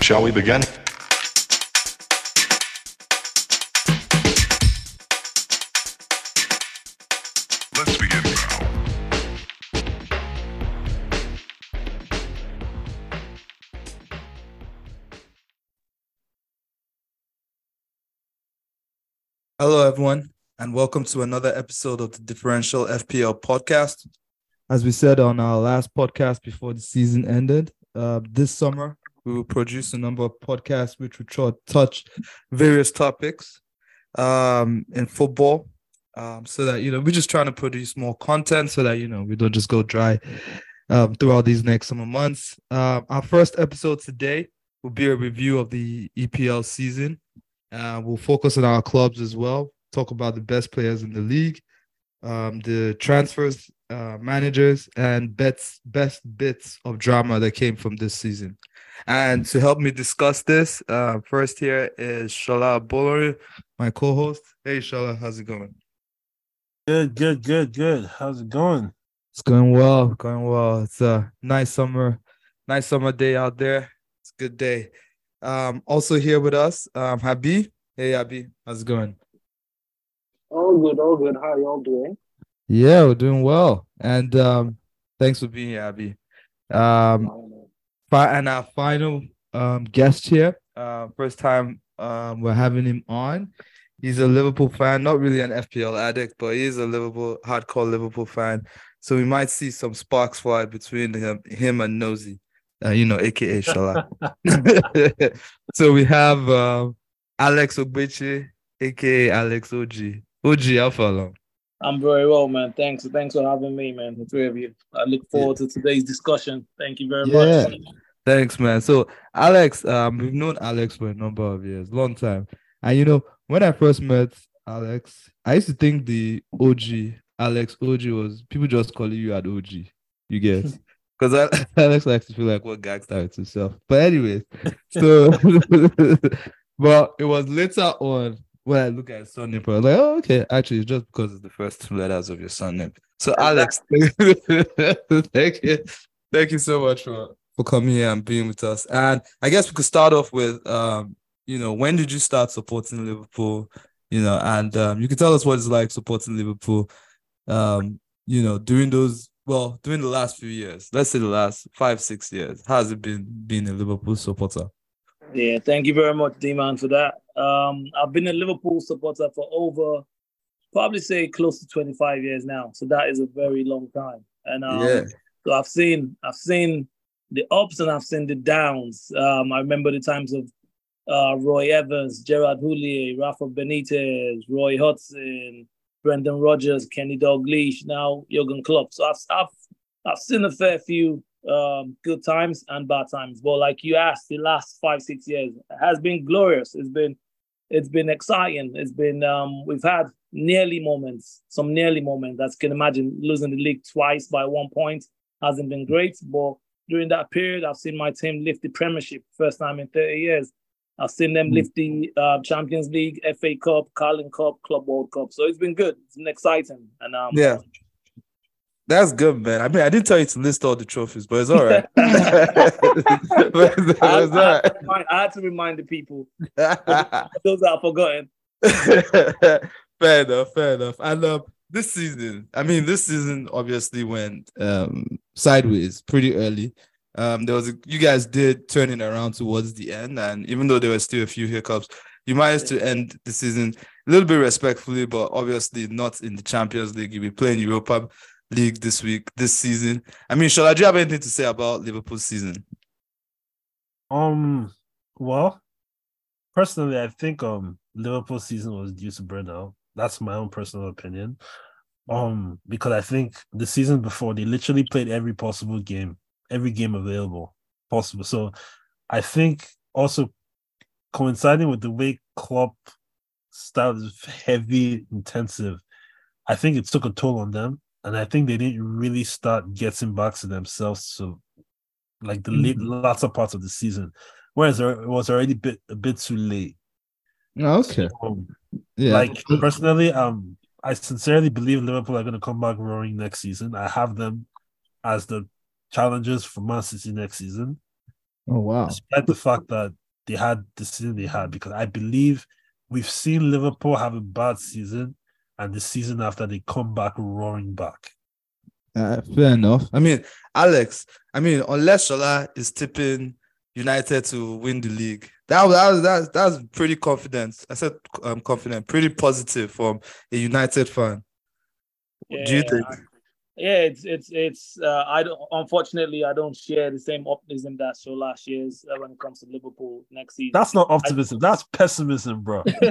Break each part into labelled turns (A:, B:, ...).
A: Shall we begin? Let's begin now.
B: Hello, everyone, and welcome to another episode of the Differential FPL podcast. As we said on our last podcast before the season ended, uh, this summer we will produce a number of podcasts which will touch various topics um, in football, um, so that you know we're just trying to produce more content, so that you know we don't just go dry um, throughout these next summer months. Uh, our first episode today will be a review of the EPL season. Uh, we'll focus on our clubs as well. Talk about the best players in the league, um, the transfers, uh, managers, and bets, best bits of drama that came from this season. And to help me discuss this, uh, first here is Shola Bolori, my co-host. Hey, Shola, how's it going?
C: Good, good, good, good. How's it going?
B: It's going well, going well. It's a nice summer, nice summer day out there. It's a good day. Um, also here with us, um, Habi. Hey, Habi, how's it going?
D: All good, all good. How y'all doing?
B: Yeah, we're doing well. And um, thanks for being here, Abby. Um, fi- and our final um, guest here, uh, first time um, we're having him on. He's a Liverpool fan, not really an FPL addict, but he's a Liverpool hardcore Liverpool fan. So we might see some sparks fly between him, him and Nosy, uh, you know, aka Shala. so we have um, Alex Ogbeche, aka Alex OG. OG, how far?
D: I'm very well, man. Thanks. Thanks for having me, man. The three of you. I look forward to today's discussion. Thank you very
B: Yeah.
D: much.
B: Thanks, man. So, Alex, um, we've known Alex for a number of years, long time. And you know, when I first met Alex, I used to think the OG Alex OG was people just calling you an OG. You get because Alex likes to feel like what gangster it's himself. But anyways, so but it was later on when I look at his surname, I was like, oh, okay, actually, it's just because it's the first two letters of your surname. So, Alex, thank you, thank you so much for for coming here and being with us. And I guess we could start off with, um, you know, when did you start supporting Liverpool? You know, and um, you can tell us what it's like supporting Liverpool. Um, you know, during those, well, during the last few years, let's say the last five, six years, how has it been being a Liverpool supporter?
D: Yeah, thank you very much, D-Man, for that. Um, I've been a Liverpool supporter for over, probably say close to 25 years now. So that is a very long time. And um,
B: Yeah.
D: so I've seen, I've seen the ups and I've seen the downs. Um, I remember the times of uh, Roy Evans, Gerard Houllier, Rafa Benitez, Roy Hodgson, Brendan Rodgers, Kenny Dalglish, now Jurgen Klopp. So I've, I've, I've seen a fair few um, good times and bad times. But like you asked, the last five, six years has been glorious. It's been, it's been exciting. It's been, um, we've had nearly moments, some nearly moments. As you can imagine, losing the league twice by one point hasn't been great. But during that period, I've seen my team lift the Premiership first time in 30 years. I've seen them lift the uh, Champions League, FA Cup, Carling Cup, Club World Cup. So it's been good. It's been exciting. And um,
B: Yeah. That's good, man. I mean, I didn't tell you to list all the trophies, but it's all right. But it's-
D: I,
B: it's
D: I,
B: all
D: had to remind, I had to remind the people, those that are forgotten.
B: fair enough, fair enough. And um, this season, I mean, this season obviously went um sideways pretty early. Um, there was a, you guys did turn it around towards the end, and even though there were still a few hiccups, you managed to end the season a little bit respectfully, but obviously not in the Champions League. You'll be playing Europa League this week, this season. I mean, Shola, do you have anything to say about Liverpool's season?
C: Um, well, personally, I think um Liverpool season was due to burnout. That's my own personal opinion. Um, because I think the season before they literally played every possible game, every game available possible. So I think also coinciding with the way Klopp style is heavy, intensive, I think it took a toll on them. And I think they didn't really start getting back to themselves. So like the late latter parts of the season, whereas it was already a bit a bit too late.
B: Okay.
C: Um,
B: Yeah.
C: Like personally, um, I sincerely believe Liverpool are going to come back roaring next season. I have them as the challengers for Man City next season.
B: Oh wow.
C: despite the fact that they had the season they had, because I believe we've seen Liverpool have a bad season, and the season after they come back roaring back.
B: Uh, fair enough. I mean, Alex. I mean, unless Shola is tipping United to win the league, that was that was that, that was pretty confident. I said um, confident, pretty positive from a United fan. Do you
D: Yeah,
B: think?
D: I- yeah, it's it's it's. Uh, I don't. Unfortunately, I don't share the same optimism that so last year's uh, when it comes to Liverpool next season.
C: That's not optimism. That's pessimism, bro.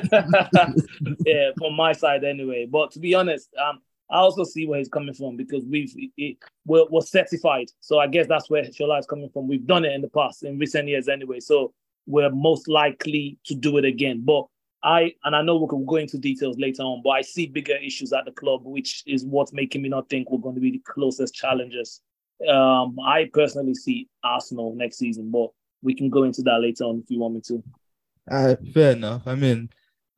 D: yeah, from my side anyway. But to be honest, um, I also see where he's coming from because we've it, we're, we're certified. So I guess that's where Shola is coming from. We've done it in the past, in recent years anyway. So we're most likely to do it again. But I and I know we can go into details later on, but I see bigger issues at the club, which is what's making me not think we're going to be the closest challengers. Um, I personally see Arsenal next season, but we can go into that later on if you want me to.
B: Uh, fair enough. I mean,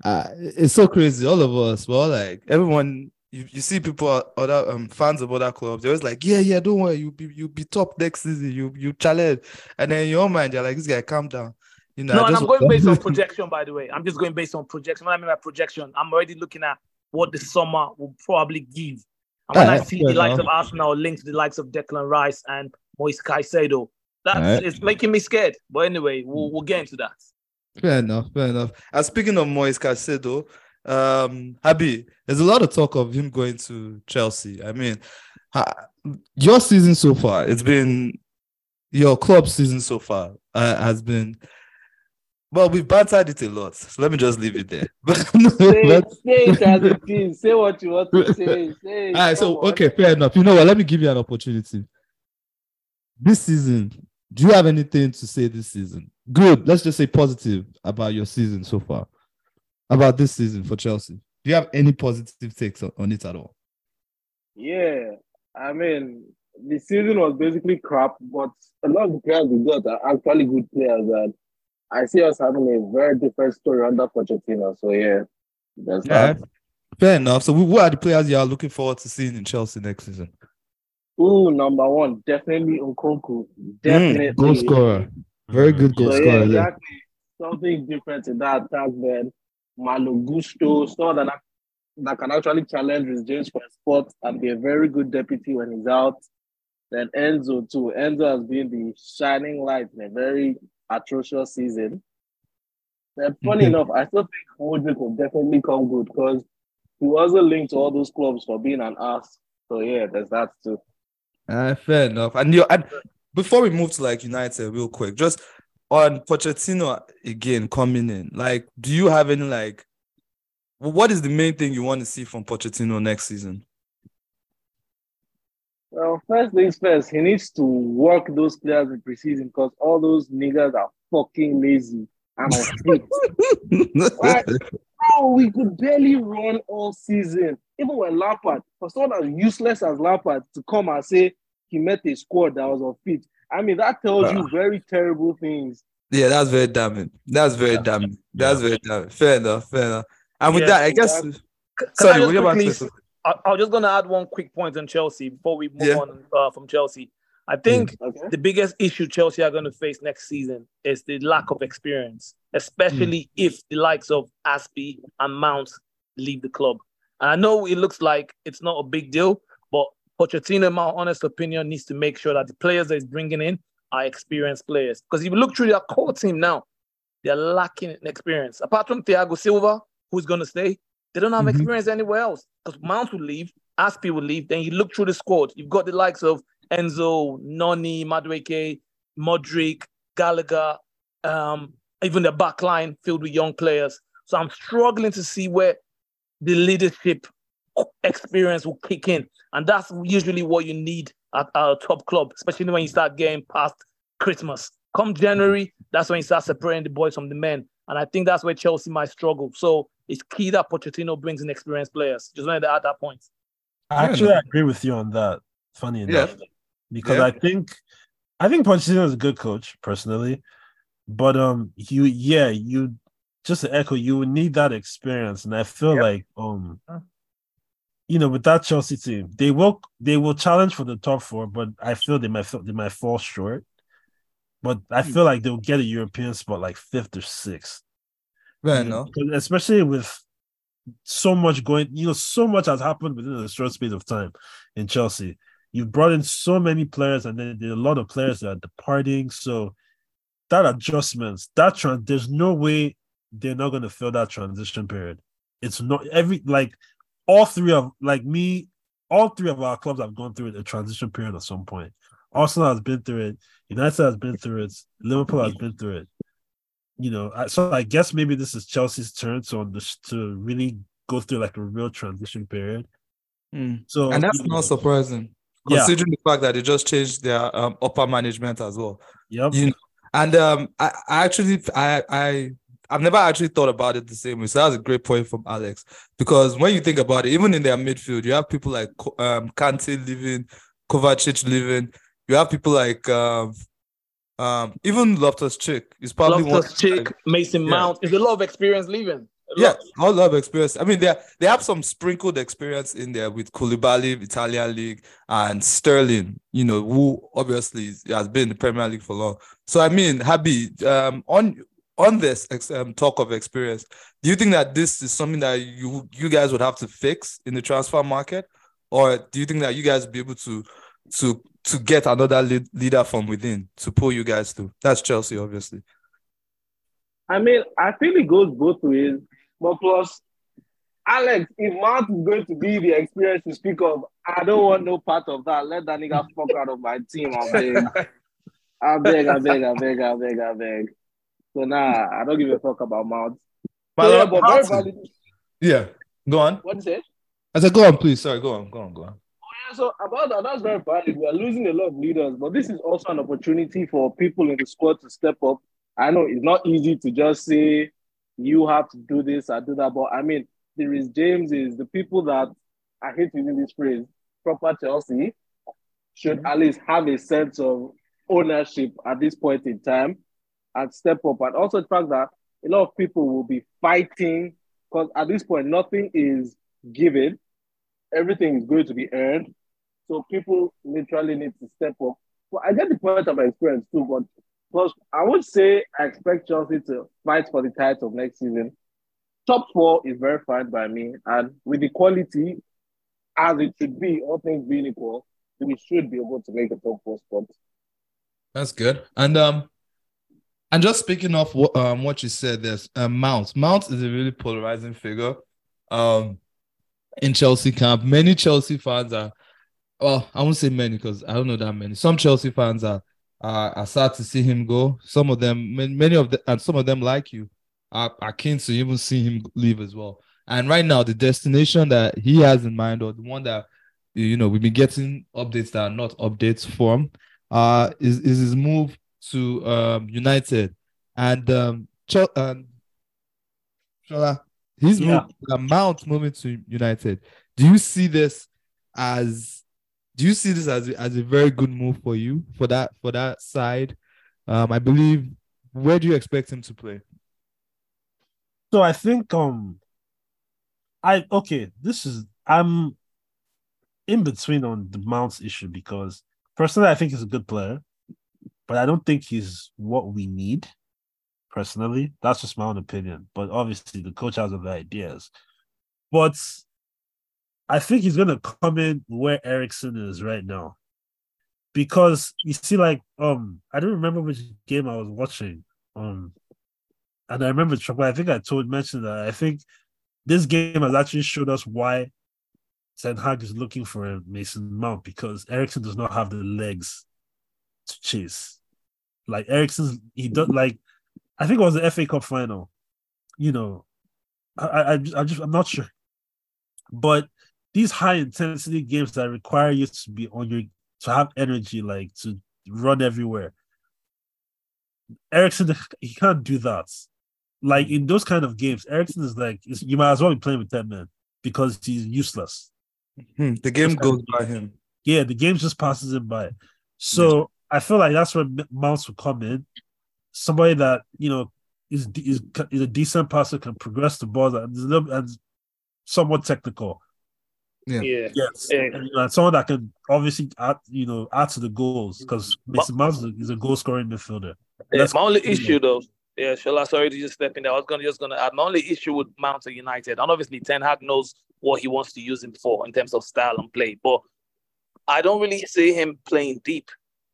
B: uh, it's so crazy. All of us, well, like everyone, you, you see people, other um, fans of other clubs, they're always like, yeah, yeah, don't worry, you be you be top next season, you you challenge, and then in your mind, you're like, this guy, calm down. You know,
D: No,
B: I
D: and I'm going based on projection, by the way. I'm just going based on projection. What I mean by projection, I'm already looking at what the summer will probably give. And when I
B: Alright,
D: see the likes
B: enough.
D: of Arsenal linked to the likes of Declan Rice and Moise Caicedo, that's
B: Alright.
D: it's making me scared. But anyway, we'll, we'll get into that.
B: Fair enough, fair enough. And speaking of Moise Caicedo, um, Habi, there's a lot of talk of him going to Chelsea. I mean, your season so far, it's been your club season so far uh, has been. Well, we've bantered it a lot, so let me just leave it there.
E: Say,
B: but-
E: say it as it is. Say what you want to say. Say
B: all right, so
E: on.
B: okay, fair enough. You know what? Let me give you an opportunity. This season, do you have anything to say this season? Good. Let's just say positive about your season so far. About this season for Chelsea. Do you have any positive takes on, on it at all?
E: Yeah, I mean, the season was basically crap, but a lot of the players we got are actually good players, and I see us having a very different story under Pochettino. So yeah, that's
B: Yeah.
E: that.
B: Fair enough. So, who are the players you are looking forward to seeing in Chelsea next season?
E: Ooh, number one, definitely Nkunku. Definitely
B: Mm, goal scorer. Very good goal
E: So yeah,
B: scorer. there.
E: exactly. Something different in that attack then. Malo Gusto, someone that, that can actually challenge with James for a spot and be a very good deputy when he's out. Then Enzo too. Enzo has been the shining light in a very atrocious season. Then funny
B: Mhm.
E: enough, I still think Mudryk will definitely come good because he wasn't linked to all those clubs for being an ass. So yeah, there's that too.
B: Uh, fair enough. And you and before we move to like United, real quick, just on Pochettino again coming in, like, do you have any like what is the main thing you want to see from Pochettino next season?
E: Well, first things first, he needs to work those players in preseason because all those niggas are fucking lazy and unfit. Right? Bro, we could barely run all season. Even when Lampard, for someone as useless as Lampard to come and say he met a squad that was unfit. I mean, that tells you ah. very terrible things.
B: yeah, that's very damning. That's very
C: Yeah.
B: damning. That's very damning. Fair enough. Fair enough. And with
D: Yeah,
B: that, I guess.
E: exactly.
D: Can
B: Sorry,
D: I
B: what
D: just
B: you about to say?
D: I, I was just going to add one quick point on Chelsea before we move
B: Yeah.
D: on uh, from Chelsea. I think
E: Okay.
D: the biggest issue Chelsea are going to face next season is the lack of experience, especially if the likes of Azpi and Mount leave the club. And I know it looks like it's not a big deal, but Pochettino, in my honest opinion, needs to make sure that the players that he's bringing in are experienced players. Because if you look through their core team now, they're lacking in experience. Apart from Thiago Silva, who's going to stay, they don't have
B: Mhm.
D: experience anywhere else. Because Mount will leave, Azpi will leave. Then you look through the squad, you've got the likes of Enzo, Noni, Madueke, Mudryk, Gallagher, um, even the back line filled with young players. So I'm struggling to see where the leadership experience will kick in. And that's usually what you need at a top club, especially when you start getting past Christmas. Come January, that's when you start separating the boys from the men. And I think that's where Chelsea might struggle. So it's key that Pochettino brings in experienced players. Just wanted to add that point.
C: I actually, I agree with you on that. Funny
B: Yeah.
C: enough, because
B: Yeah.
C: I think I think Pochettino is a good coach personally, but um, you yeah you just to echo you would need that experience, and I feel
D: Yep.
C: like um, you know, with that Chelsea team, they will they will challenge for the top four, but I feel they might fall- they might fall short. But I feel like they'll get a European spot like fifth or sixth.
B: Fair
C: You know,
B: enough.
C: Especially with so much going, you know, so much has happened within a short space of time in Chelsea. You've brought in so many players, and then there are a lot of players that are departing. So that adjustments, that trans, there's no way they're not going to fill that transition period. It's not every like all three of like me, all three of our clubs have gone through a transition period at some point. Arsenal has been through it. United has been through it. Liverpool has been through it. You know, I, so I guess maybe this is Chelsea's turn to under- to really go through like a real transition period.
B: Mm.
C: So
B: And that's
C: you know,
B: not surprising,
C: Yeah.
B: considering the fact that they just changed their um, upper management as well.
C: Yep.
B: You know, and um, I, I actually, I, I, I've never actually thought about it the same way. So that's a great point from Alex because when you think about it, even in their midfield, you have people like Ko- um, Kante leaving, Kovacic leaving. You have people like um, um, even Loftus Cheek is probably one.
D: Loftus Cheek, Mason
B: Yeah.
D: Mount. It's a lot of experience leaving.
B: Yeah,
D: a
B: lot. love experience. I mean, they they have some sprinkled experience in there with Koulibaly, Italian league, and Sterling. You know, who obviously has been in the Premier League for long. So I mean, Happy um, on on this ex- um, talk of experience, do you think that this is something that you you guys would have to fix in the transfer market, or do you think that you guys be able to to to get another lead, leader from within to pull you guys through? That's Chelsea, obviously.
E: I mean, I feel it goes both ways. But plus, Alex, if Mount is going to be the experience to speak of, I don't want no part of that. Let that nigga fuck out of my team. I beg. I beg, I beg, I beg, I beg, I beg. So nah, I don't give a fuck about Mount. So, yeah, but very valid.
B: yeah. Go on.
E: What is it?
B: I said, go on, please. Sorry, go on, go on, go on.
E: So about that, that's very valid. We are losing a lot of leaders, but this is also an opportunity for people in the squad to step up. I know it's not easy to just say you have to do this or do that, but I mean, there is James is the people that I hate using this phrase, proper Chelsea should mm-hmm. at least have a sense of ownership at this point in time and step up. And also the fact that a lot of people will be fighting because at this point nothing is given everything is going to be earned. So people literally need to step up. Well, I get the point of my experience too, but plus I would say I expect Chelsea to fight for the title next season. Top four is very fine by me, and with the quality as it should be, all things being equal, we should be able to make a top four spot.
B: That's good. And um, and just speaking of what um what you said, there's um, Mount. Mount is a really polarizing figure. Um, in Chelsea camp, many Chelsea fans are. Well, I won't say many because I don't know that many. Some Chelsea fans are are, are sad to see him go. Some of them, many, of them, and some of them like you, are, are keen to even see him leave as well. And right now, the destination that he has in mind, or the one that you know we've been getting updates that are not updates from, uh, is is his move to um United, and um, Ch- um Shola, his
C: Yeah.
B: move, uh, Mount moving to United. Do you see this as? Do you see this as a, as a very good move for you for that for that side? Um, I believe. Where do you expect him to play?
C: So I think um I okay, this is I'm in between on the Mounts issue because personally I think he's a good player, but I don't think he's what we need. Personally, that's just my own opinion. But obviously the coach has other ideas. But I think he's gonna come in where Eriksen is right now. Because you see, like um, I don't remember which game I was watching. Um, and I remember, I think I told mentioned that I think this game has actually showed us why Ten Hag is looking for a Mason Mount because Eriksen does not have the legs to chase. Like Eriksen's, he does like I think it was the FA Cup final. You know, I, I I just I'm not sure, but these high intensity games that require you to be on your to have energy, like to run everywhere. Eriksen, he can't do that. Like in those kind of games, Eriksen is like you might as well be playing with ten men because he's useless.
B: Hmm, the game goes by him.
C: Yeah, the game just passes him by. So I feel like that's where Mounts will come in. Somebody that you know is is, is a decent passer, can progress the ball, and is and somewhat technical.
B: Yeah.
D: Yeah.
C: Yes,
D: Yeah.
C: and, you someone that can obviously add, you know, add to the goals because Mason Mount is a- is a goal scoring midfielder.
D: Yeah,
C: That's
D: my only
C: cool.
D: issue though, yeah, Shola, sorry to just step in there. I was gonna just gonna add my only issue with Mount at United, and obviously Ten Hag knows what he wants to use him for in terms of style and play, but I don't really see him playing deep.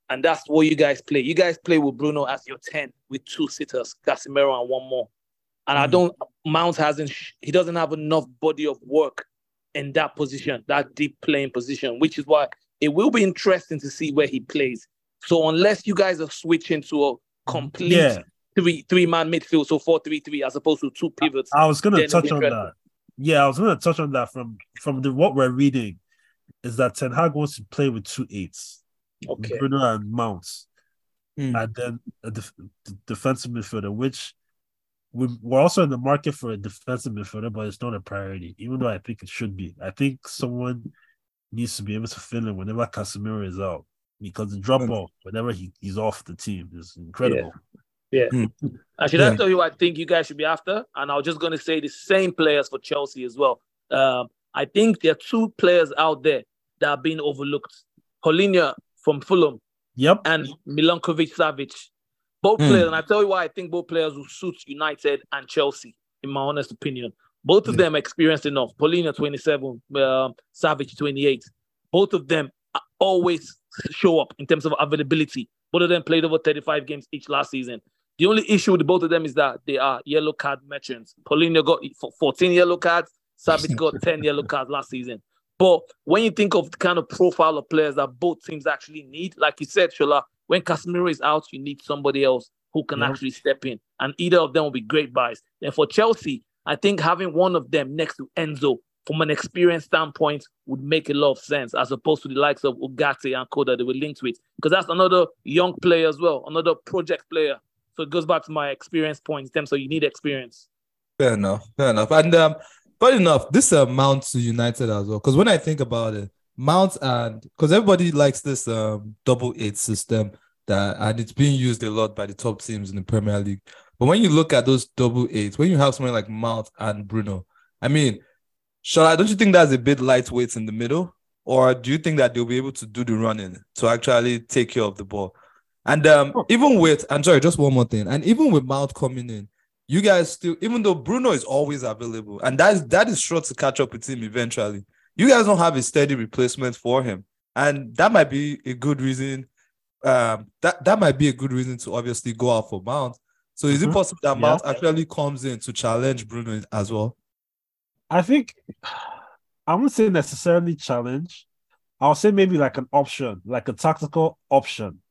D: And that's what you guys play. You guys play with Bruno as your 10 with two sitters, Casemiro and one more. And I
B: Mhm.
D: don't Mount hasn't he doesn't have enough body of work in that position, that deep playing position, which is why it will be interesting to see where he plays. So unless you guys are switching to a complete
C: Yeah,
D: three three man midfield, so four three three as opposed to two pivots.
C: I was gonna touch on that. Yeah, I was gonna touch on that from from the what we're reading is that Ten Hag wants to play with two eights,
D: Okay.
C: Bruno and Mounts,
B: Hmm.
C: and then a def- d- defensive midfielder, which we, we're also in the market for a defensive midfielder, but it's not a priority, even though I think it should be. I think someone needs to be able to fill in whenever Casemiro is out because the drop
B: Hmm.
C: off whenever he, he's off the team is incredible.
D: yeah And should
B: Yeah.
D: I tell you I think you guys should be after? And I was just going to say the same players for Chelsea as well. Um, I think there are two players out there that are being overlooked. Palhinha from Fulham
C: Yep.
D: and Milinkovic-Savic. Both
B: Hmm.
D: players, and I tell you why I think both players will suit United and Chelsea, in my honest opinion. Both of
B: Yeah.
D: them experienced enough. Palhinha 27, um, Savic 28. Both of them always show up in terms of availability. Both of them played over 35 games each last season. The only issue with both of them is that they are yellow card merchants. Palhinha got 14 yellow cards, Savic got 10 yellow cards last season. But when you think of the kind of profile of players that both teams actually need, like you said, Shola, when Casemiro is out, you need somebody else who can
C: Yep.
D: actually step in. And either of them will be great buys. Then for Chelsea, I think having one of them next to Enzo from an experience standpoint would make a lot of sense as opposed to the likes of Ugarte and Koda they were linked with. Because that's another young player as well, another project player. So it goes back to my experience point in terms of you need experience.
B: Fair enough. Fair enough. And um, funny enough, this uh, Mount to United as well. Because when I think about it, Mount and because everybody likes this um double eight system that and it's being used a lot by the top teams in the Premier League. But when you look at those double eights, when you have someone like Mount and Bruno, I mean, Shola, don't you think that's a bit lightweight in the middle? Or do you think that they'll be able to do the running to actually take care of the ball? And um, even with, and sorry, just one more thing, and even with Mount coming in, you guys still, even though Bruno is always available, and that is that is sure to catch up with him eventually. You guys don't have a steady replacement for him, and that might be a good reason. Um, that that might be a good reason to obviously go out for Mount. So is it
C: Mhm.
B: possible that
C: Yeah.
B: Mount actually comes in to challenge Bruno as well?
C: I think I wouldn't say necessarily challenge. I'll say maybe like an option, like a tactical option.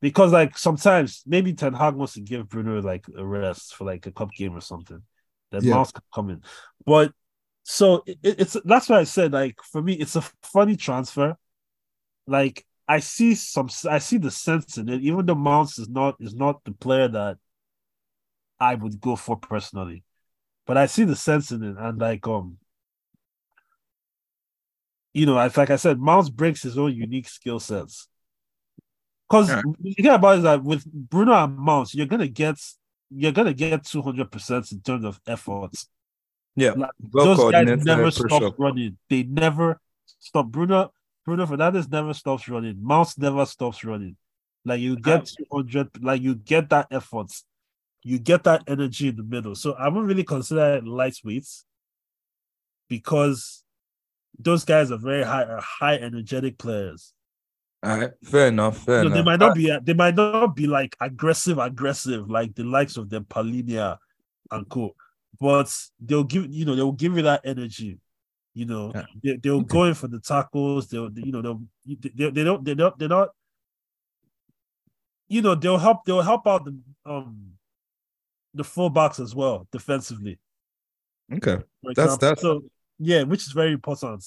C: Because like sometimes maybe Ten Hag wants to give Bruno like a rest for like a cup game or something. Then
B: Yeah.
C: Mouse could come in. But so it, it's that's why I said like for me it's a funny transfer. Like I see some I see the sense in it, even though Mounts is not is not the player that I would go for personally but I see the sense in it, and like um, you know, like I said, Mounts brings his own unique skill sets. Because
B: Yeah.
C: the thing about it is that with Bruno and Mounts, you're gonna get you're gonna get two hundred percent in terms of efforts.
B: Yeah,
C: Like,
B: well
C: Those guys never stop running. They never stop. Bruno Bruno Fernandes never stops running. Mounts never stops running. Like you get two hundred, like you get that effort you get that energy in the middle. So I wouldn't really consider it lightweights because those guys are very high, are high energetic players.
B: All right, fair enough. Fair
C: You know, they might not be, they might not be like aggressive, aggressive like the likes of them Palhinha and co. But they'll give, you know, they'll give you that energy. You know,
B: Yeah.
C: they, they'll
B: Okay.
C: go for the tackles. They'll, you know, they'll, they, they don't, they don't, they're not. You know, they'll help. They'll help out the um the fullbacks as well defensively.
B: okay. That's-
C: example.
B: that's-
C: so yeah, which is very important.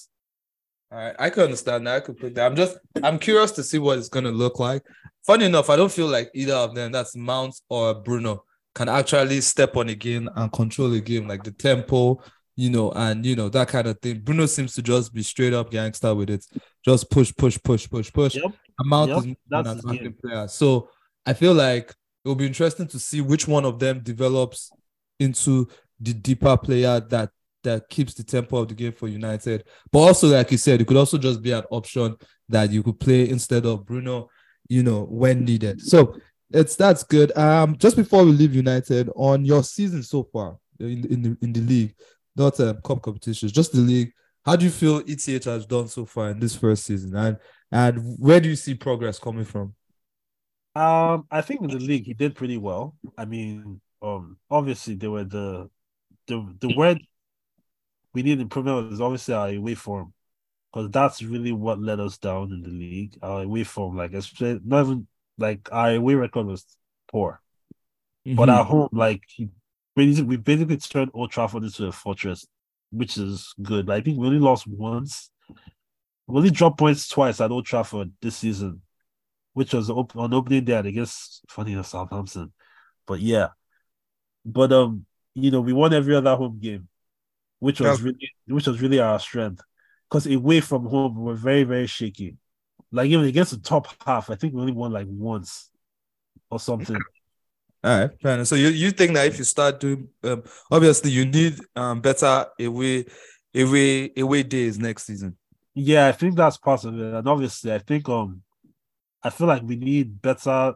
B: All right, I can understand that. I could put that. I'm just I'm curious to see what it's gonna look like. Funny enough, I don't feel like either of them, that's Mount or Bruno, can actually step on a game and control a game like the tempo, you know, and you know that kind of thing. Bruno seems to just be straight up gangster with it, just push, push, push, push, push.
C: Yep.
B: And
C: Yep,
B: is more
C: that's
B: an attacking
C: game.
B: player. So I feel like it will be interesting to see which one of them develops into the deeper player that that keeps the tempo of the game for United. But also, like you said, it could also just be an option that you could play instead of Bruno, you know, when needed. So it's that's good. Um, just before we leave United, on your season so far in in the in the league, not um, cup competitions, just the league. How do you feel ETH has done so far in this first season, and and where do you see progress coming from?
C: Um, I think in the league he did pretty well. I mean, um, obviously there were the the the word we need improvement was obviously our away form, because that's really what let us down in the league. Our away form, like not even like our away record was poor, but
B: Mhm.
C: at home, like we basically turned Old Trafford into a fortress, which is good. I think we only lost once. We only dropped points twice at Old Trafford this season, which was on opening day and against funny enough Southampton. But yeah, but um, you know, we won every other home game, which was
B: Yeah.
C: really, which was really our strength. Because away from home, we were very, very shaky. Like even against the top half, I think we only won like once or something.
B: All right, fair enough. So you, you think that if you start doing, um, obviously you need um better away away away days next season.
C: Yeah, I think that's part of it. And obviously, I think um I feel like we need better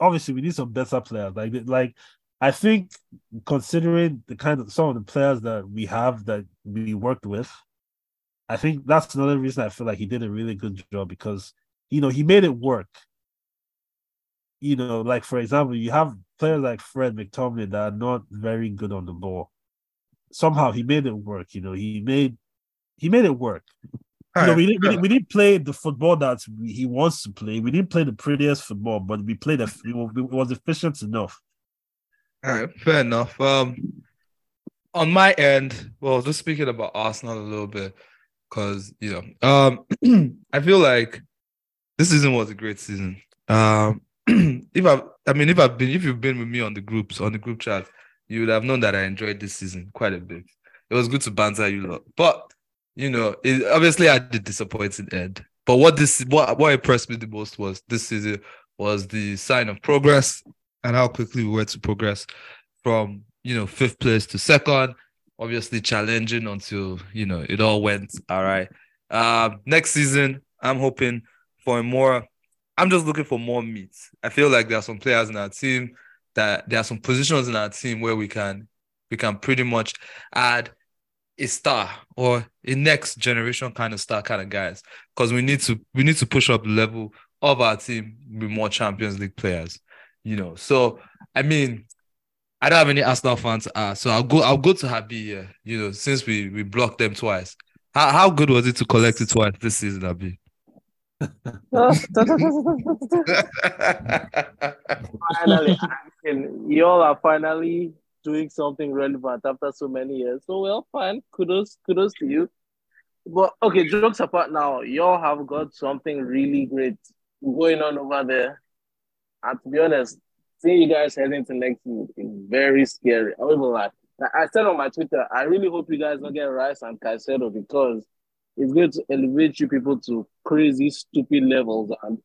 C: obviously we need some better players. Like like I think considering the kind of some of the players that we have that we worked with, I think that's another reason I feel like he did a really good job because you know he made it work. You know, like for example, you have players like Fred McTominay that are not very good on the ball. Somehow he made it work. You know, he made he made it work. You know, we, didn't, we, didn't, we didn't play the football that he wants to play. We didn't play the prettiest football, but we played a, it was, it was efficient enough.
B: All right, fair enough. Um, on my end, well, just speaking about Arsenal a little bit, because you know, um, I feel like this season was a great season. Um, if I, I mean, if I've been, if you've been with me on the groups, on the group chat, you would have known that I enjoyed this season quite a bit. It was good to banter you lot, but you know, it, obviously I did disappointing end. But what this, what what impressed me the most was this season was the sign of progress and how quickly we were to progress from you know fifth place to second. Obviously challenging until you know it all went all right. Uh, next season, I'm hoping for a more. I'm just looking for more meat. I feel like there are some players in our team that there are some positions in our team where we can we can pretty much add a star or a next generation kind of star kind of guys because we need to we need to push up the level of our team with more Champions League players you know. So I mean, I don't have any Arsenal fans. Uh, so I'll go. I'll go to Habi. Yeah, you know, since we we blocked them twice. How how good was it to collect it twice this season, Abi?
E: Finally, I y'all are finally doing something relevant after so many years. So well, fine. Kudos, kudos to you. But okay, jokes apart now, y'all have got something really great going on over there. And to be honest, seeing you guys heading to next week is very scary. I won't even lie. I said on my Twitter, I really hope you guys don't get Rice and Caicedo because it's going to elevate you people to crazy, stupid levels. And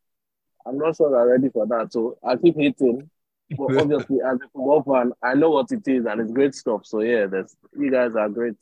E: I'm not sure I'm ready for that. So I keep hitting. But obviously, as a football fan, I know what it is and it's great stuff. So yeah, that's you guys are great.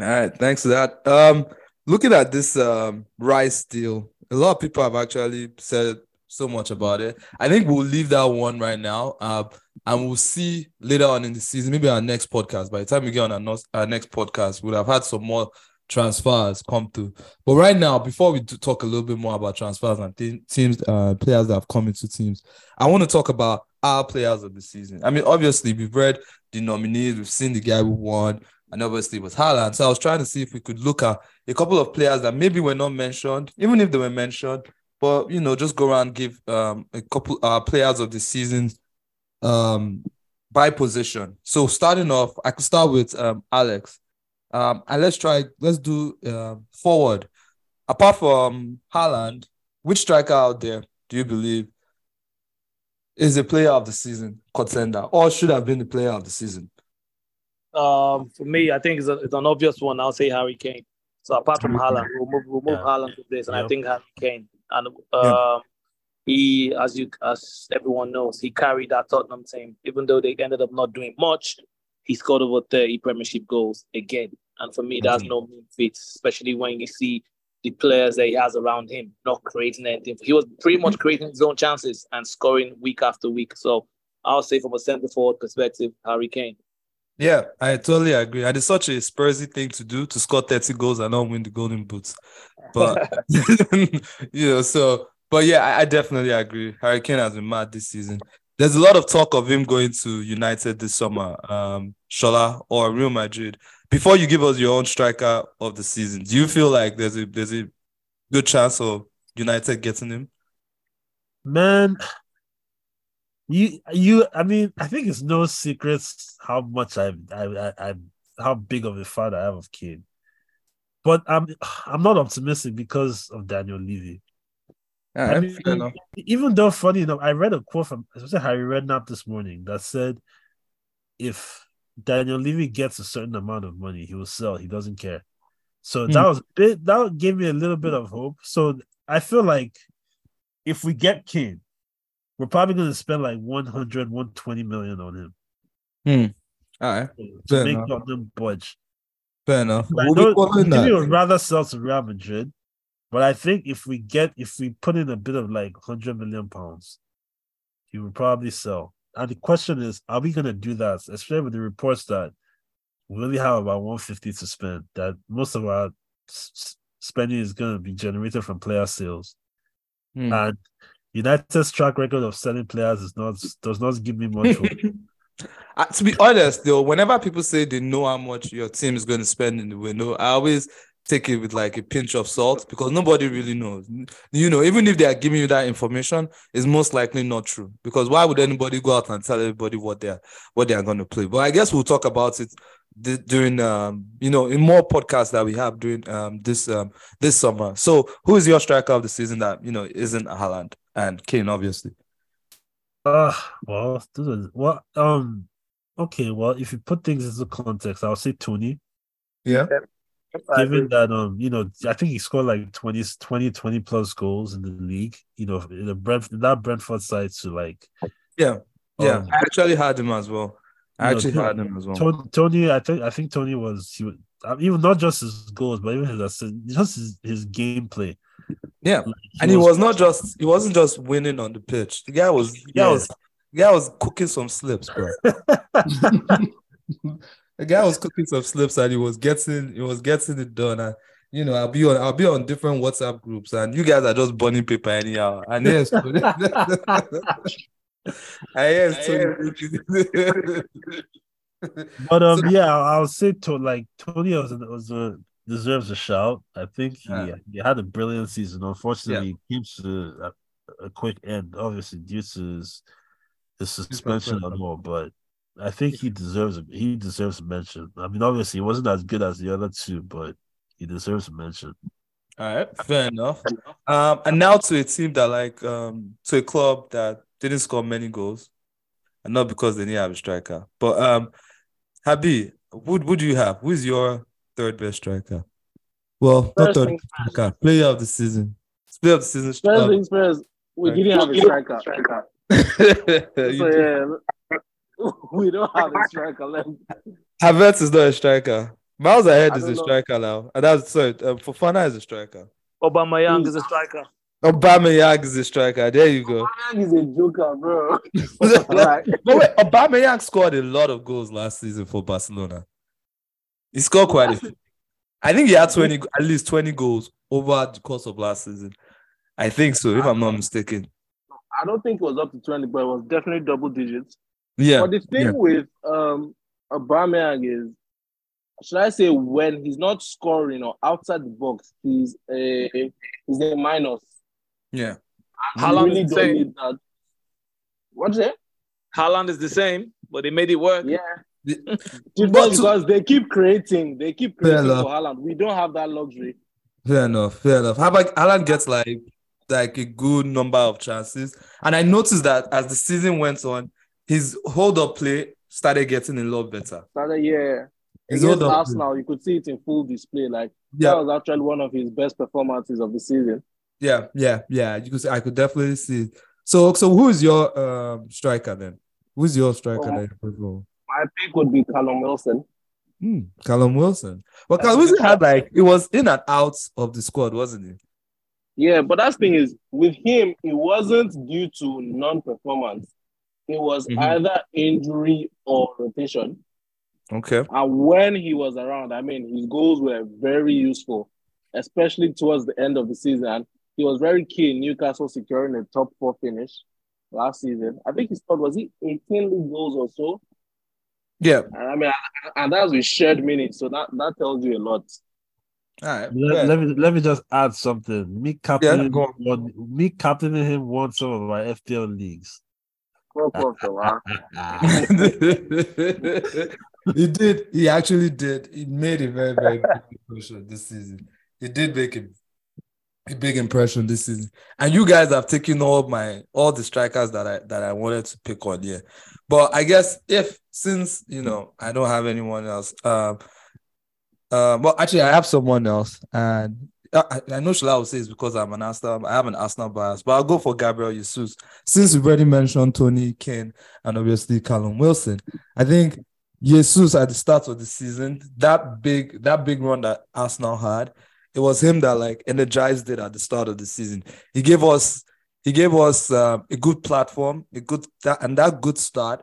B: All right, thanks for that. Um, looking at this um Rice deal, a lot of people have actually said so much about it. I think we'll leave that one right now. Um, and we'll see later on in the season, maybe our next podcast. By the time we get on our, nos- our next podcast, we'll have had some more transfers come through. But right now, before we talk a little bit more about transfers and te- teams, uh, players that have come into teams, I want to talk about our players of the season. I mean, obviously, we've read the nominees, we've seen the guy who won, and obviously it was Haaland. So I was trying to see if we could look at a couple of players that maybe were not mentioned, even if they were mentioned, but you know, just go around give um a couple uh players of the season um by position. So starting off, I could start with um Alex. Um and let's try let's do uh, forward. Apart from Haaland, which striker out there do you believe is a player of the season contender or should have been the player of the season?
D: Um, for me, I think it's, a, it's an obvious one. I'll say Harry Kane. So apart from Haaland, we'll move, we'll move
C: Yeah.
D: Haaland to this, and I think Harry Kane. And um,
B: Yeah.
D: he, as you as everyone knows, he carried that Tottenham team. Even though they ended up not doing much, he scored over 30 Premiership goals again. And for me, that's
C: Mhm.
D: no mean feat, especially when you see the players that he has around him not creating anything. He was pretty much creating his own chances and scoring week after week. So I'll say from a centre forward perspective, Harry Kane.
B: Yeah, I totally agree. And it's such a Spursy thing to do to score 30 goals and not win the golden boots. But you know, so but yeah, I, I definitely agree. Harry Kane has been mad this season. There's a lot of talk of him going to United this summer, um, Shola or Real Madrid. Before you give us your own striker of the season, do you feel like there's a there's a good chance of United getting him?
C: Man, you you I mean, I think it's no secrets how much I I, I how big of a fan I have of Kane. But I'm I'm not optimistic because of Daniel Levy. I mean, even though funny enough, I read a quote from was it Harry Redknapp this morning that said if Daniel Levy gets a certain amount of money, he will sell. He doesn't care. So that
B: Hmm.
C: was a bit that gave me a little bit of hope. So I feel like if we get Kane, we're probably gonna spend like 100, 120 million on him
B: All right,
C: to
B: Fair
C: make
B: enough.
C: Tottenham budge.
B: fair enough.
C: I
B: We'll
C: know
B: be following
C: Jimmy
B: that.
C: would rather sell to Real Madrid, but I think if we get if we put in a bit of like hundred million pounds, he would probably sell. And the question is, are we gonna do that? Especially with the reports that we only have about 150 to spend, that most of our s- spending is gonna be generated from player sales.
B: Hmm.
C: And United's track record of selling players is not does not give me much hope.
B: Uh, to be honest, though, whenever people say they know how much your team is going to spend in the window, I always take it with like a pinch of salt because nobody really knows. You know, even if they are giving you that information, it's most likely not true. Because why would anybody go out and tell everybody what they're what they are going to play? But I guess we'll talk about it th- during um, you know, in more podcasts that we have during um this um this summer. So, who is your striker of the season that you know isn't Haaland and Kane, obviously?
C: Uh well, this is what um okay, well, if you put things into context, I'll say Toney.
B: Yeah.
C: Given that um you know I think he scored like 20, 20, 20 plus goals in the league. You know, in the Brent that Brentford side to like
B: Yeah. Yeah,
C: um,
B: I actually had him as well. I
C: you know,
B: actually had him as well.
C: Toney, Toney, I think I think Toney was he was uh, even not just his goals, but even his assist, just his, his gameplay.
B: Yeah,
C: Like,
B: and he was not just he wasn't just winning on the pitch. The guy was the guy
C: Yeah.
B: was the guy was cooking some slips, bro. the guy was cooking some slips and he was getting he was getting it done. And you know, I'll be on I'll be on different WhatsApp groups and you guys are just burning paper anyhow. And yes, I yes, Toney.
C: But um,
B: So-
C: yeah, I- I'll say to like Toney was was a deserves a shout. I think he,
B: Yeah.
C: he had a brilliant season. Unfortunately, he came to a, a quick end, obviously due to his, his suspension and
B: suspension.
C: all. But I think he deserves he deserves a mention. I mean, obviously, he wasn't as good as the other two, but he deserves a mention.
B: All right, fair enough. Um, and now to a team that like um to a club that didn't score many goals, and not because they didn't have a striker. But um, Habi, who who do you have? Who is your third best striker? Well, not
E: First
B: third best striker, player of the season. Player of the season.
E: First
B: um,
E: things first, we
B: Right.
E: didn't have a striker.
B: you
E: So yeah, we don't have a striker left.
B: Havertz is not a striker. Miles ahead is a
E: don't know.
B: striker now, and that's sorry. Um, Fofana is a striker.
E: Aubameyang
D: is a striker.
B: Obama Aubameyang is a striker. There you go.
E: He's a joker, bro.
B: but
E: Alright.
B: wait, Aubameyang scored a lot of goals last season for Barcelona. He scored quite a few. I think he had 20, at least 20 goals over the course of last season. I think so, if I'm not mistaken.
E: I don't think it was up to 20, but it was definitely double digits.
B: Yeah.
E: But the thing
B: yeah.
E: with um Aubameyang is, should I say, when he's not scoring or outside the box, he's a he's a minus.
B: Yeah.
E: And
D: Haaland
E: we really
D: is the same.
E: that. What's it?
D: Haaland is the same, but they made it work.
E: Yeah.
B: The-
E: Just
B: But to-
E: because they keep creating, they keep creating for Haaland. We don't have that luxury.
B: Fair enough. Fair enough. How about Alan gets like like a good number of chances, and I noticed that as the season went on, his hold up play started getting a lot better.
E: Started, yeah.
B: His
E: Against Arsenal, you could see it in full display. Like
B: yeah,
E: that was actually one of his best performances of the season.
B: yeah, yeah, yeah. You could, see- I could definitely see. It. So, so who is your um striker then? Who's your striker then?
E: My pick would be Callum Wilson.
B: Hmm, Callum Wilson. But Callum Wilson had like it was in and out of the squad, wasn't it?
E: Yeah, but that thing is, with him, it wasn't due to non-performance. It was
B: Mhm.
E: either injury or rotation.
B: Okay.
E: And when he was around, I mean, his goals were very useful, especially towards the end of the season. He was very key in Newcastle securing a top four finish last season. I think he scored, was he 18 league goals or so?
B: Yeah.
E: And I mean, and that's was with shared minutes. So that, that tells you a lot.
B: All right.
C: Let,
B: Yeah.
C: let me let me just add something. Me captaining
B: go on.
C: won, me captaining him won some of my FPL leagues.
E: Fuck off,
B: he did. He actually did. He made a very, very big impression this season. He did make a, a big impression this season. And you guys have taken all my all the strikers that I that I wanted to pick on here. But I guess if since you know I don't have anyone else, um, uh, well actually I have someone else, and I, I know Shola will say it's because I'm an Arsenal, I have an Arsenal bias, but I'll go for Gabriel Jesus. Since we've already mentioned Toney Kane and obviously Callum Wilson, I think Jesus at the start of the season, that big that big run that Arsenal had, it was him that like energized it at the start of the season. He gave us he gave us um, a good platform, a good and that good start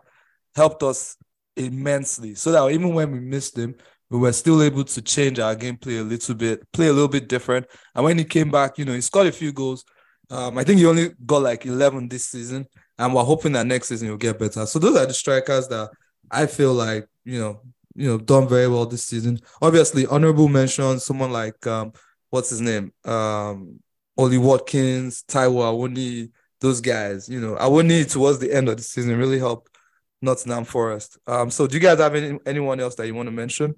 B: helped us immensely. So that even when we missed him, we were still able to change our gameplay a little bit, play a little bit different. And when he came back, you know, he scored a few goals. Um, I think he only got like 11 this season, and we're hoping that next season he'll get better. So those are the strikers that I feel like you know, you know, done very well this season. Obviously, honorable mention, someone like um, what's his name, um, Ollie Watkins, Taiwo Awoni, those guys. You know, Awoni towards the end of the season really helped Nottingham Forest. Um, so do you guys have any anyone else that you want to mention?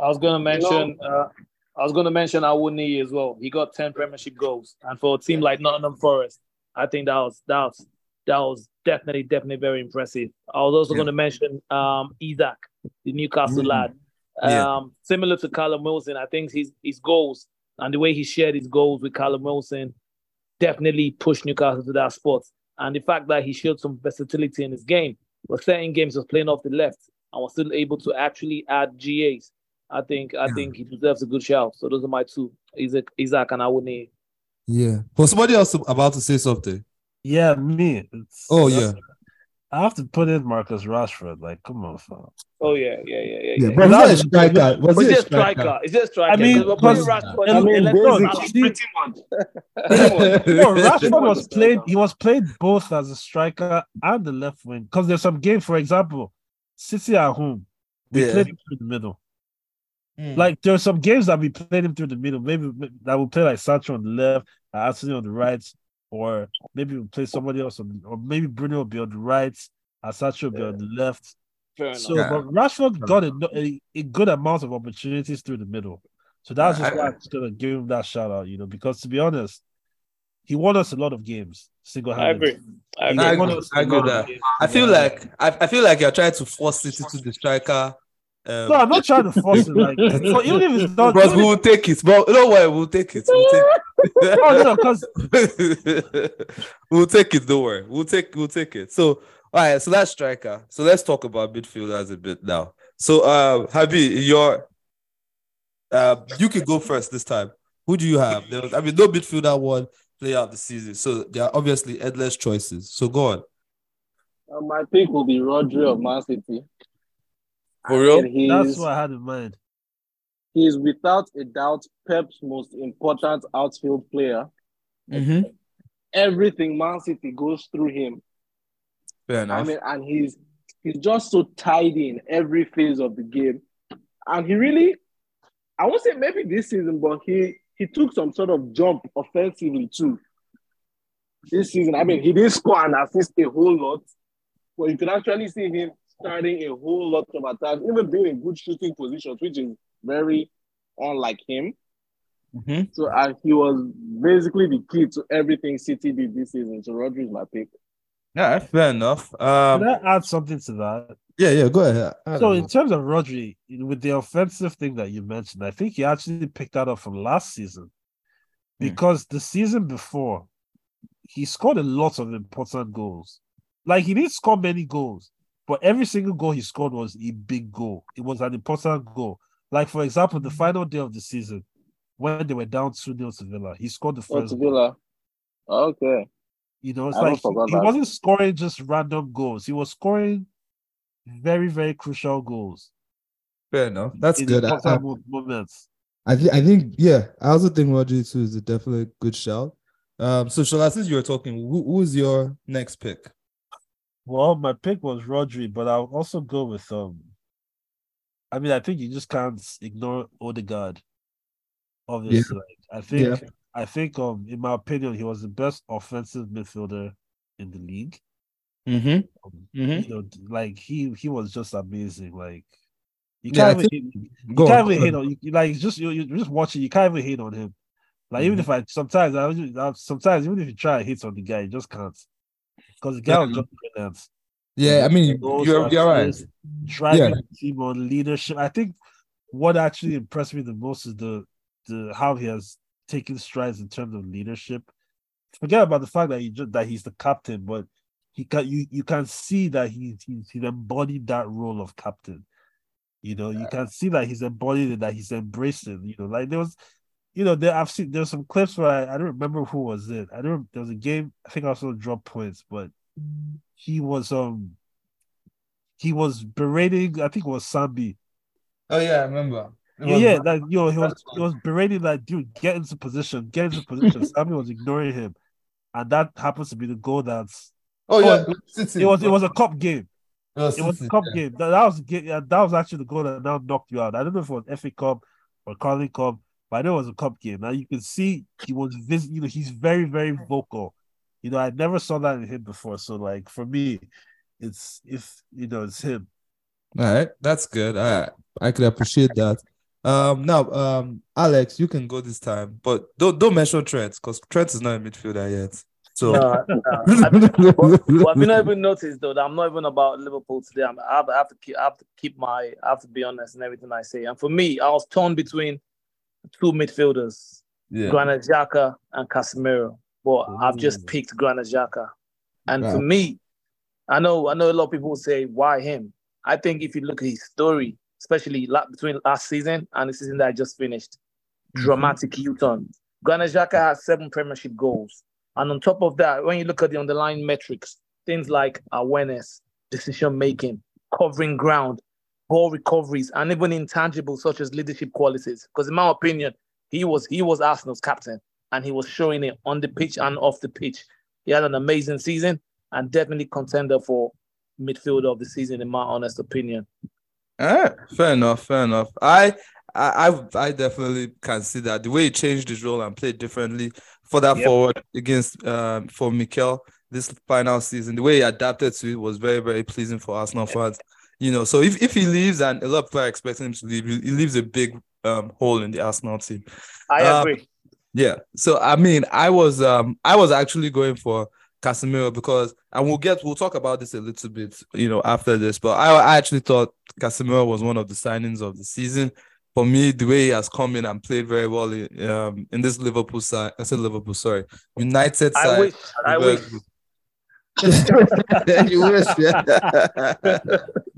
D: I was gonna mention. Uh, I was gonna mention Awuni as well. He got ten Premiership goals, and for a team like Nottingham Forest, I think that was that was that was definitely definitely very impressive. I was also
B: Yeah.
D: gonna mention um, Isak, the Newcastle
B: Mm.
D: lad.
B: Yeah.
D: Um, similar to Callum Wilson, I think his his goals and the way he shared his goals with Callum Wilson definitely pushed Newcastle to that spot. And the fact that he showed some versatility in his game, was certain games was playing off the left and was still able to actually add GAs. I think I
B: Yeah.
D: think he deserves a good shout. So those are my two, Isak, Isak and Awuni.
B: Yeah. Was somebody else about to say something?
C: Yeah, me. It's-
B: Oh yeah.
C: I have to put in Marcus Rashford. Like, come on, fam.
D: Oh yeah, yeah, yeah, yeah.
B: Yeah,
D: yeah.
B: but
C: That
B: was
C: was-
B: a striker. Was
D: Was
B: he
D: he
B: a
D: a striker? Is it a striker?
C: I mean,
D: Because we're Rashford
C: I mean,
D: the
C: no,
D: left-
E: pretty much.
C: No, Rashford was played. He was played both as a striker and the left wing. Because there's some games, for example, City at home, we
B: Yeah.
C: played him through the middle.
B: Mm.
C: Like there's some games that we played him through the middle. Maybe that will play like Sancho on the left, and Antony on the right, or maybe we'll play somebody else on, or maybe Bruno will be on the right, and Sancho will be on the left.
D: Fair.
C: So,
B: Yeah.
C: but Rashford got a, a, a good amount of opportunities through the middle. So that's just why I'm just gonna give him that shout out, you know, because to be honest, he won us a lot of games single
D: I agree.
C: handed.
D: I
B: I
D: agree.
B: agree. I agree that. I feel like I, I feel like you're trying to force it into the striker. Um,
C: No, I'm not trying to force it. Like, so even if it's not,
B: Bros,
C: even
B: we'll take it. But you know what? We'll take it. We'll take
C: no, no, because
B: we'll take it. Don't worry. We'll take we'll take it. So all right. So that's striker. So let's talk about midfielders a bit now. So uh, Habi, your uh, you can go first this time. Who do you have? There was, I mean, no midfielder won player of the season, so there are obviously endless choices. So go on.
E: My pick will be Rodri of Man City.
B: For real?
C: That's what I had in mind.
E: he's without a doubt Pep's most important outfield player.
B: Mm-hmm.
E: Everything Man City goes through him.
B: Fair enough.
E: I mean, and he's he's just so tidy in every phase of the game. And he really, I won't say maybe this season, but he he took some sort of jump offensively too. This season, I mean, he didn't score and assist a whole lot, but you can actually see him starting a whole lot of attacks, even being in good shooting positions, which is very unlike him.
B: Mhm.
E: So uh, he was basically the key to everything City did this season. So Rodri is my pick.
B: Yeah, fair enough.
C: Can
B: Um,
C: I add something to that?
B: yeah, yeah, go ahead. I
C: So in
B: know.
C: terms of Rodri, with the offensive thing that you mentioned, I think he actually picked that up from last season.
B: Hmm.
C: Because the season before, he scored a lot of important goals. Like he didn't score many goals, but every single goal he scored was a big goal. It was an important goal. Like for example, the final day of the season, when they were down 2 0 to Villa, he scored the
E: Oh,
C: first
E: to
C: goal.
E: Villa. Okay.
C: You know, it's
E: I
C: like he, he wasn't scoring just random goals. He was scoring very, very crucial goals
B: Fair enough. That's
C: in
B: good. I, I,
C: important moments.
B: I, thi- I think, yeah, I also think Rodri too is a definitely good shout. Um, so Shola, since you were talking, who, who is your next pick?
C: Well, my pick was Rodri, but I'll also go with um. I mean, I think you just can't ignore Odegaard. Obviously, like, I think I think um in my opinion he was the best offensive midfielder in the league.
B: Mm-hmm.
C: Um,
B: Mhm.
C: You know, like he he was just amazing. Like you can't even hate, you can't
B: on.
C: even hate on you like just you you just watch it. You can't even hate on him. Like even
B: Mhm.
C: if I sometimes I, was- I sometimes even if you try to hit on the guy, you just can't because the guy was
B: Yeah.
C: just brilliant.
B: Yeah, I mean,
C: Goals,
B: you're you're right.
C: assists, driving
B: Yeah.
C: the team on leadership. I think what actually impressed me the most is the the how he has taken strides in terms of leadership. Forget about the fact that he just that he's the captain, but he can you you can see that he he's, he's embodied that role of captain. You know, you can see that he's embodied it, that he's embracing. You know, like there was, you know, there I've seen there's some clips where I, I don't remember who was it. I don't. There was a game. I think I also dropped points, but he was um he was berating. I think it was Sambi.
B: Oh yeah, I remember.
C: Yeah,
B: was-
C: yeah, like yo, he was he was berating that dude. Get into position. Get into position. Sambi was ignoring him, and that happens to be the goal that's.
B: Oh yeah,
C: Oh,
B: City.
C: It was it was a cup game.
B: It was,
C: It was a cup
B: yeah.
C: game. That, that was. Yeah, that was actually the goal that now knocked you out. I don't know if it was FA Cup or Carling Cup, but I know it was a cup game. Now you can see he was vis- you know, he's very, very vocal. You know, I never saw that in him before. So like for me, it's if you know, it's him.
B: All right, that's good. All right, I could appreciate that. Um, now, um, Alex, you can go this time, but don't don't mention Trent because Trent is not a midfielder yet. So,
D: No, no. I, but, but have you not even noticed though that I'm not even about Liverpool today? I'm, I, have, I have to keep, I have to keep my, I have to be honest in everything I say. And for me, I was torn between two midfielders,
B: yeah,
D: Granit Xhaka and Casemiro. But I've just picked Granit Xhaka. And for me, I know, I know a lot of people will say, why him? I think if you look at his story, especially between last season and the season that I just finished,
B: Mm-hmm.
D: dramatic U-turn. Granit Xhaka has seven Premiership goals. And on top of that, when you look at the underlying metrics, things like awareness, decision making, covering ground, ball recoveries, and even intangibles such as leadership qualities. Because in my opinion, he was he was Arsenal's captain, and he was showing it on the pitch and off the pitch. He had an amazing season and definitely contender for midfielder of the season, in my honest opinion.
B: All right, fair enough, fair enough. I, I, I, I definitely can see that the way he changed his role and played differently for that
D: Yep.
B: forward against um for Mikel this final season. The way he adapted to it was very, very pleasing for Arsenal fans. You know, so if, if he leaves and a lot of people are expecting him to leave, he he leaves a big um hole in the Arsenal team.
D: I
B: Um,
D: agree.
B: Yeah. So I mean, I was um I was actually going for Casemiro because and we'll get we'll talk about this a little bit, you know, after this. But I, I actually thought Casemiro was one of the signings of the season. For me, the way he has come in and played very well in, um in this Liverpool side, I said Liverpool, sorry, United
D: I
B: side.
D: wish. I wish.
B: you wish, yeah.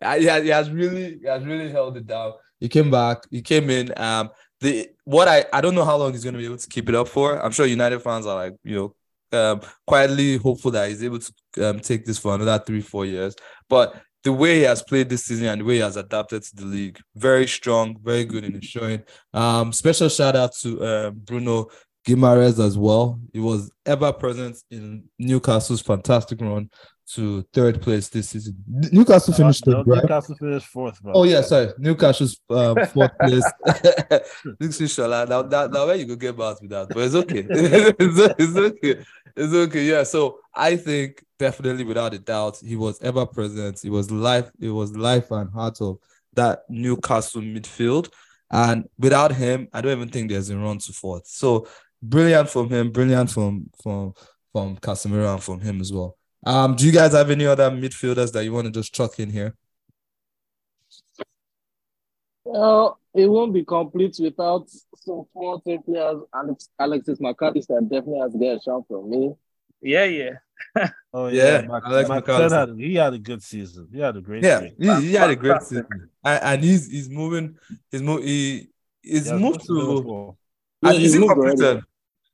B: He, has, he has really he has really held it down. He came back, he came in. Um the what I I don't know how long he's gonna be able to keep it up for. I'm sure United fans are like, you know, um quietly hopeful that he's able to um take this for another three, four years. But the way he has played this season and the way he has adapted to the league, very strong, very good in his showing. Um, special shout out to um, Bruno Guimaraes as well. He was ever present in Newcastle's fantastic run to third place this season. Newcastle finished
C: No,
B: third, right?
C: Newcastle finished fourth, bro.
B: Oh yeah, sorry. Newcastle's um, fourth place. Now, now, now where you go get back with that, but it's okay. it's, it's okay. It's okay. Yeah. So I think definitely, without a doubt, he was ever present. He was life. It was life and heart of that Newcastle midfield. And without him, I don't even think there's a run to fourth. So brilliant from him. Brilliant from from from Casemiro and from him as well. Um, do you guys have any other midfielders that you want to just chuck in here?
E: Well, it won't be complete without some quality players. Alex, Alexis McAllister definitely has to get a shout from me.
D: Yeah, yeah.
C: Oh
B: Yeah,
C: yeah, Mac-
B: Alex
C: Mac-
B: McAllister.
C: Had, he had a good season. He had a great
B: Yeah,
C: season.
B: he, he had a great season, and, and he's he's moving. He's move. He he's
C: Yeah,
B: moved
C: to
B: to.
E: Yeah,
B: and is
E: he
B: he
E: moved
B: completed?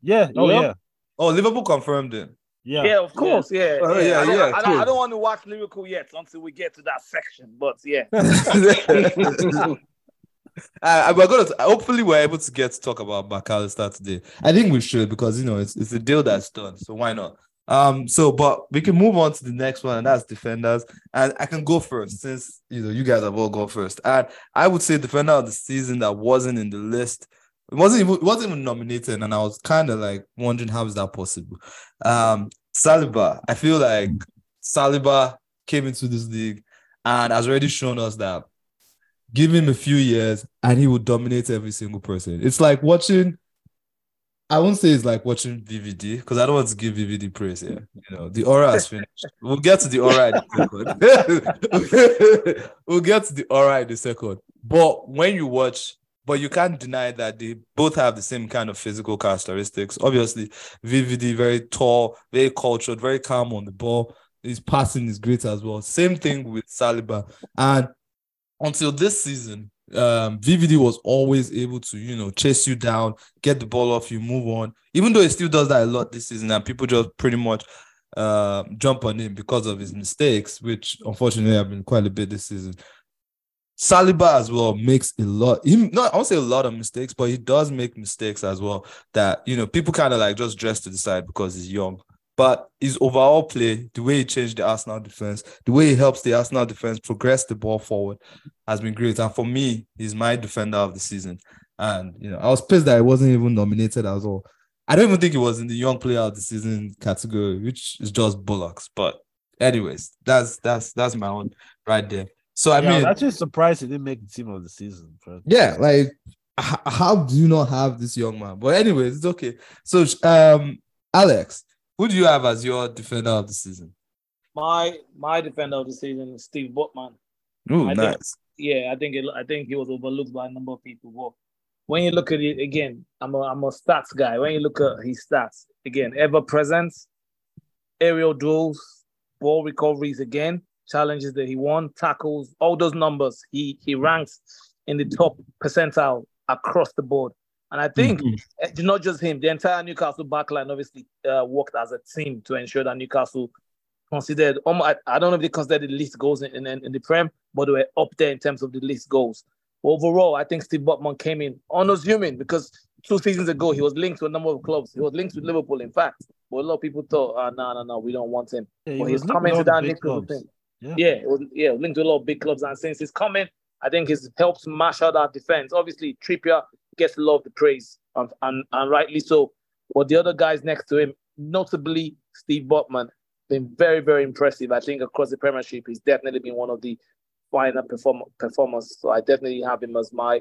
C: Yeah. Oh
E: Yep.
C: yeah.
B: Oh, Liverpool confirmed it.
C: Yeah.
D: Yeah, of course. Yeah.
B: Oh, yeah,
D: I don't,
B: yeah,
D: I, don't. I don't want to watch Liverpool yet until we get to that section. But yeah.
B: Uh, we're gonna hopefully we're able to get to talk about McAllister today. I think we should because you know it's it's a deal that's done, so why not? Um, so but we can move on to the next one, and that's defenders. And I can go first since you know you guys have all gone first. And I would say defender of the season that wasn't in the list. It wasn't even it wasn't even nominated, and I was kind of like wondering how is that possible. Um, Saliba, I feel like Saliba came into this league and has already shown us that give him a few years and he will dominate every single person. It's like watching. I won't say it's like watching VVD because I don't want to give VVD praise here. You know, the aura has finished. We'll get to the aura in a second. we'll get to the aura in a second. But when you watch, but you can't deny that they both have the same kind of physical characteristics. Obviously, VVD very tall, very cultured, very calm on the ball. His passing is great as well. Same thing with Saliba. And until this season, um, VVD was always able to, you know, chase you down, get the ball off you, move on. Even though he still does that a lot this season, and people just pretty much uh, jump on him because of his mistakes, which unfortunately have been quite a bit this season. Saliba as well makes a lot. He not I won't say a lot of mistakes, but he does make mistakes as well. That you know people kind of like just dress to the side because he's young. But his overall play, the way he changed the Arsenal defense, the way he helps the Arsenal defense progress the ball forward, has been great. And for me, he's my defender of the season. And you know, I was pissed that he wasn't even nominated as well. I don't even think he was in the young player of the season category, which is just bullocks. But anyways, that's that's that's my own right there. So I
C: yeah,
B: mean,
C: I'm actually surprised he didn't make the team of the season. But
B: yeah, like h- how do you not have this young man? But anyways, it's okay. So um, Alex, who do you have as your defender of the season?
D: My my defender of the season is Sven Botman.
B: Oh,
D: I think-
B: nice.
D: Yeah, I think it, I think he was overlooked by a number of people. But when you look at it again, I'm a I'm a stats guy. When you look at his stats again, ever present, aerial duels, ball recoveries again, challenges that he won, tackles, all those numbers. He he ranks in the top percentile across the board. And I think
B: Mhm.
D: it's not just him, the entire Newcastle backline obviously uh, worked as a team to ensure that Newcastle considered, um, I, I don't know if they considered the least goals in, in, in the Prem, but they were up there in terms of the least goals. Overall, I think Sven Botman came in unassuming because two seasons ago he was linked to a number of clubs. He was linked to Liverpool, in fact. But a lot of people thought, oh, no, no, no, we don't want him.
C: yeah,
D: But he's coming
C: with
D: to
C: all
D: that
C: big
D: Newcastle
C: clubs.
D: thing.
C: Yeah.
D: Yeah, it was, yeah, linked to a lot of big clubs. And since he's coming, I think he's helped smash out our defense. Obviously, Trippier gets a lot of the praise, and, and, and rightly so. But the other guys next to him, notably Sven Botman, been very, very impressive. I think across the Premiership, he's definitely been one of the finer perform- performers. So I definitely have him as my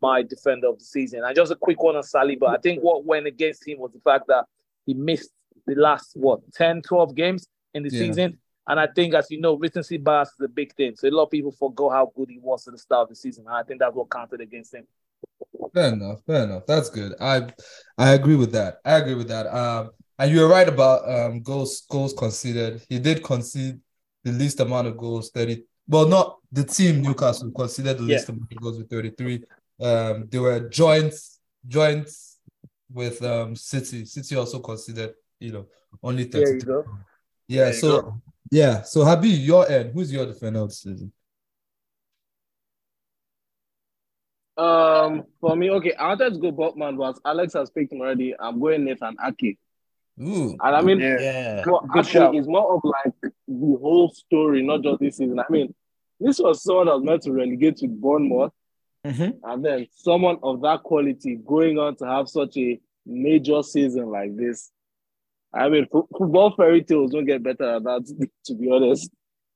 D: my defender of the season. And just a quick one on Saliba. I think what went against him was the fact that he missed the last, what, 10, 12 games in the
B: Yeah.
D: season. And I think, as you know, recency bias is a big thing. So a lot of people forgot how good he was at the start of the season. And I think that's what counted against him.
B: Fair enough. Fair enough. That's good. I I agree with that. I agree with that. Um, and you're right about um goals goals conceded. He did concede the least amount of goals, 30. Well, not the team Newcastle conceded the
D: Yeah.
B: least amount of goals with 33. Um, they were joints joints with um City. City also conceded, you know, only
D: There you
B: 32.
D: go.
B: Yeah,
D: you
B: so. Yeah, so Habi, your end. Who's your defender of the season?
E: Um, for me, okay, I wanted to go Botman, but Alex has picked him already. I'm going Nathan Ake.
B: Ooh,
E: And I mean,
D: Yeah.
C: Yeah.
E: Well,
D: Good shout.
E: actually, it's more of like the whole story, not just this season. I mean, this was someone that was meant to relegate to Bournemouth,
B: Mhm.
E: and then someone of that quality going on to have such a major season like this. I mean, fo- football fairy tales don't get better at that, to be honest.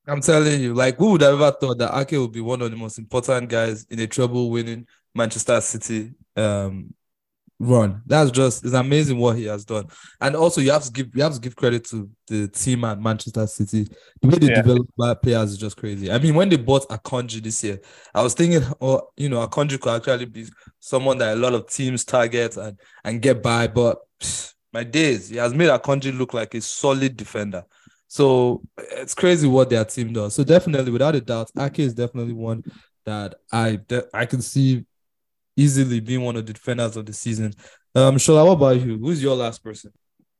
B: I'm telling you, like, who would have ever thought that Ake would be one of the most important guys in a treble winning Manchester City um run? That's just it's amazing what he has done. And also you have to give you have to give credit to the team at Manchester City. The way they
D: Yeah.
B: develop bad players is just crazy. I mean, when they bought Akanji this year, I was thinking, oh, you know, Akanji could actually be someone that a lot of teams target and and get by, but my days. He has made Akanji look like a solid defender. So it's crazy what their team does. So definitely, without a doubt, Ake is definitely one that I de- I can see easily being one of the defenders of the season. Um, Shola, what about you? Who's your last person?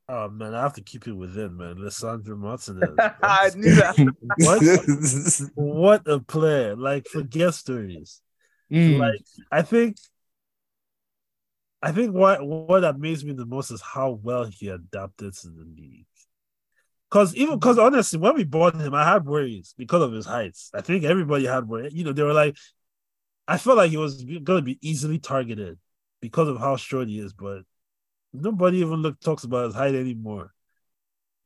C: Oh man, I have to keep it within, man. Lisandro Martinez.
D: I knew that.
C: what? what a player! Like for forget stories.
B: Mm.
C: Like I think, I think what what amazed me the most is how well he adapted to the league. Cause even because honestly, when we bought him, I had worries because of his heights. I think everybody had worries. You know, they were like, I felt like he was going to be easily targeted because of how short he is, but nobody even look talks about his height anymore.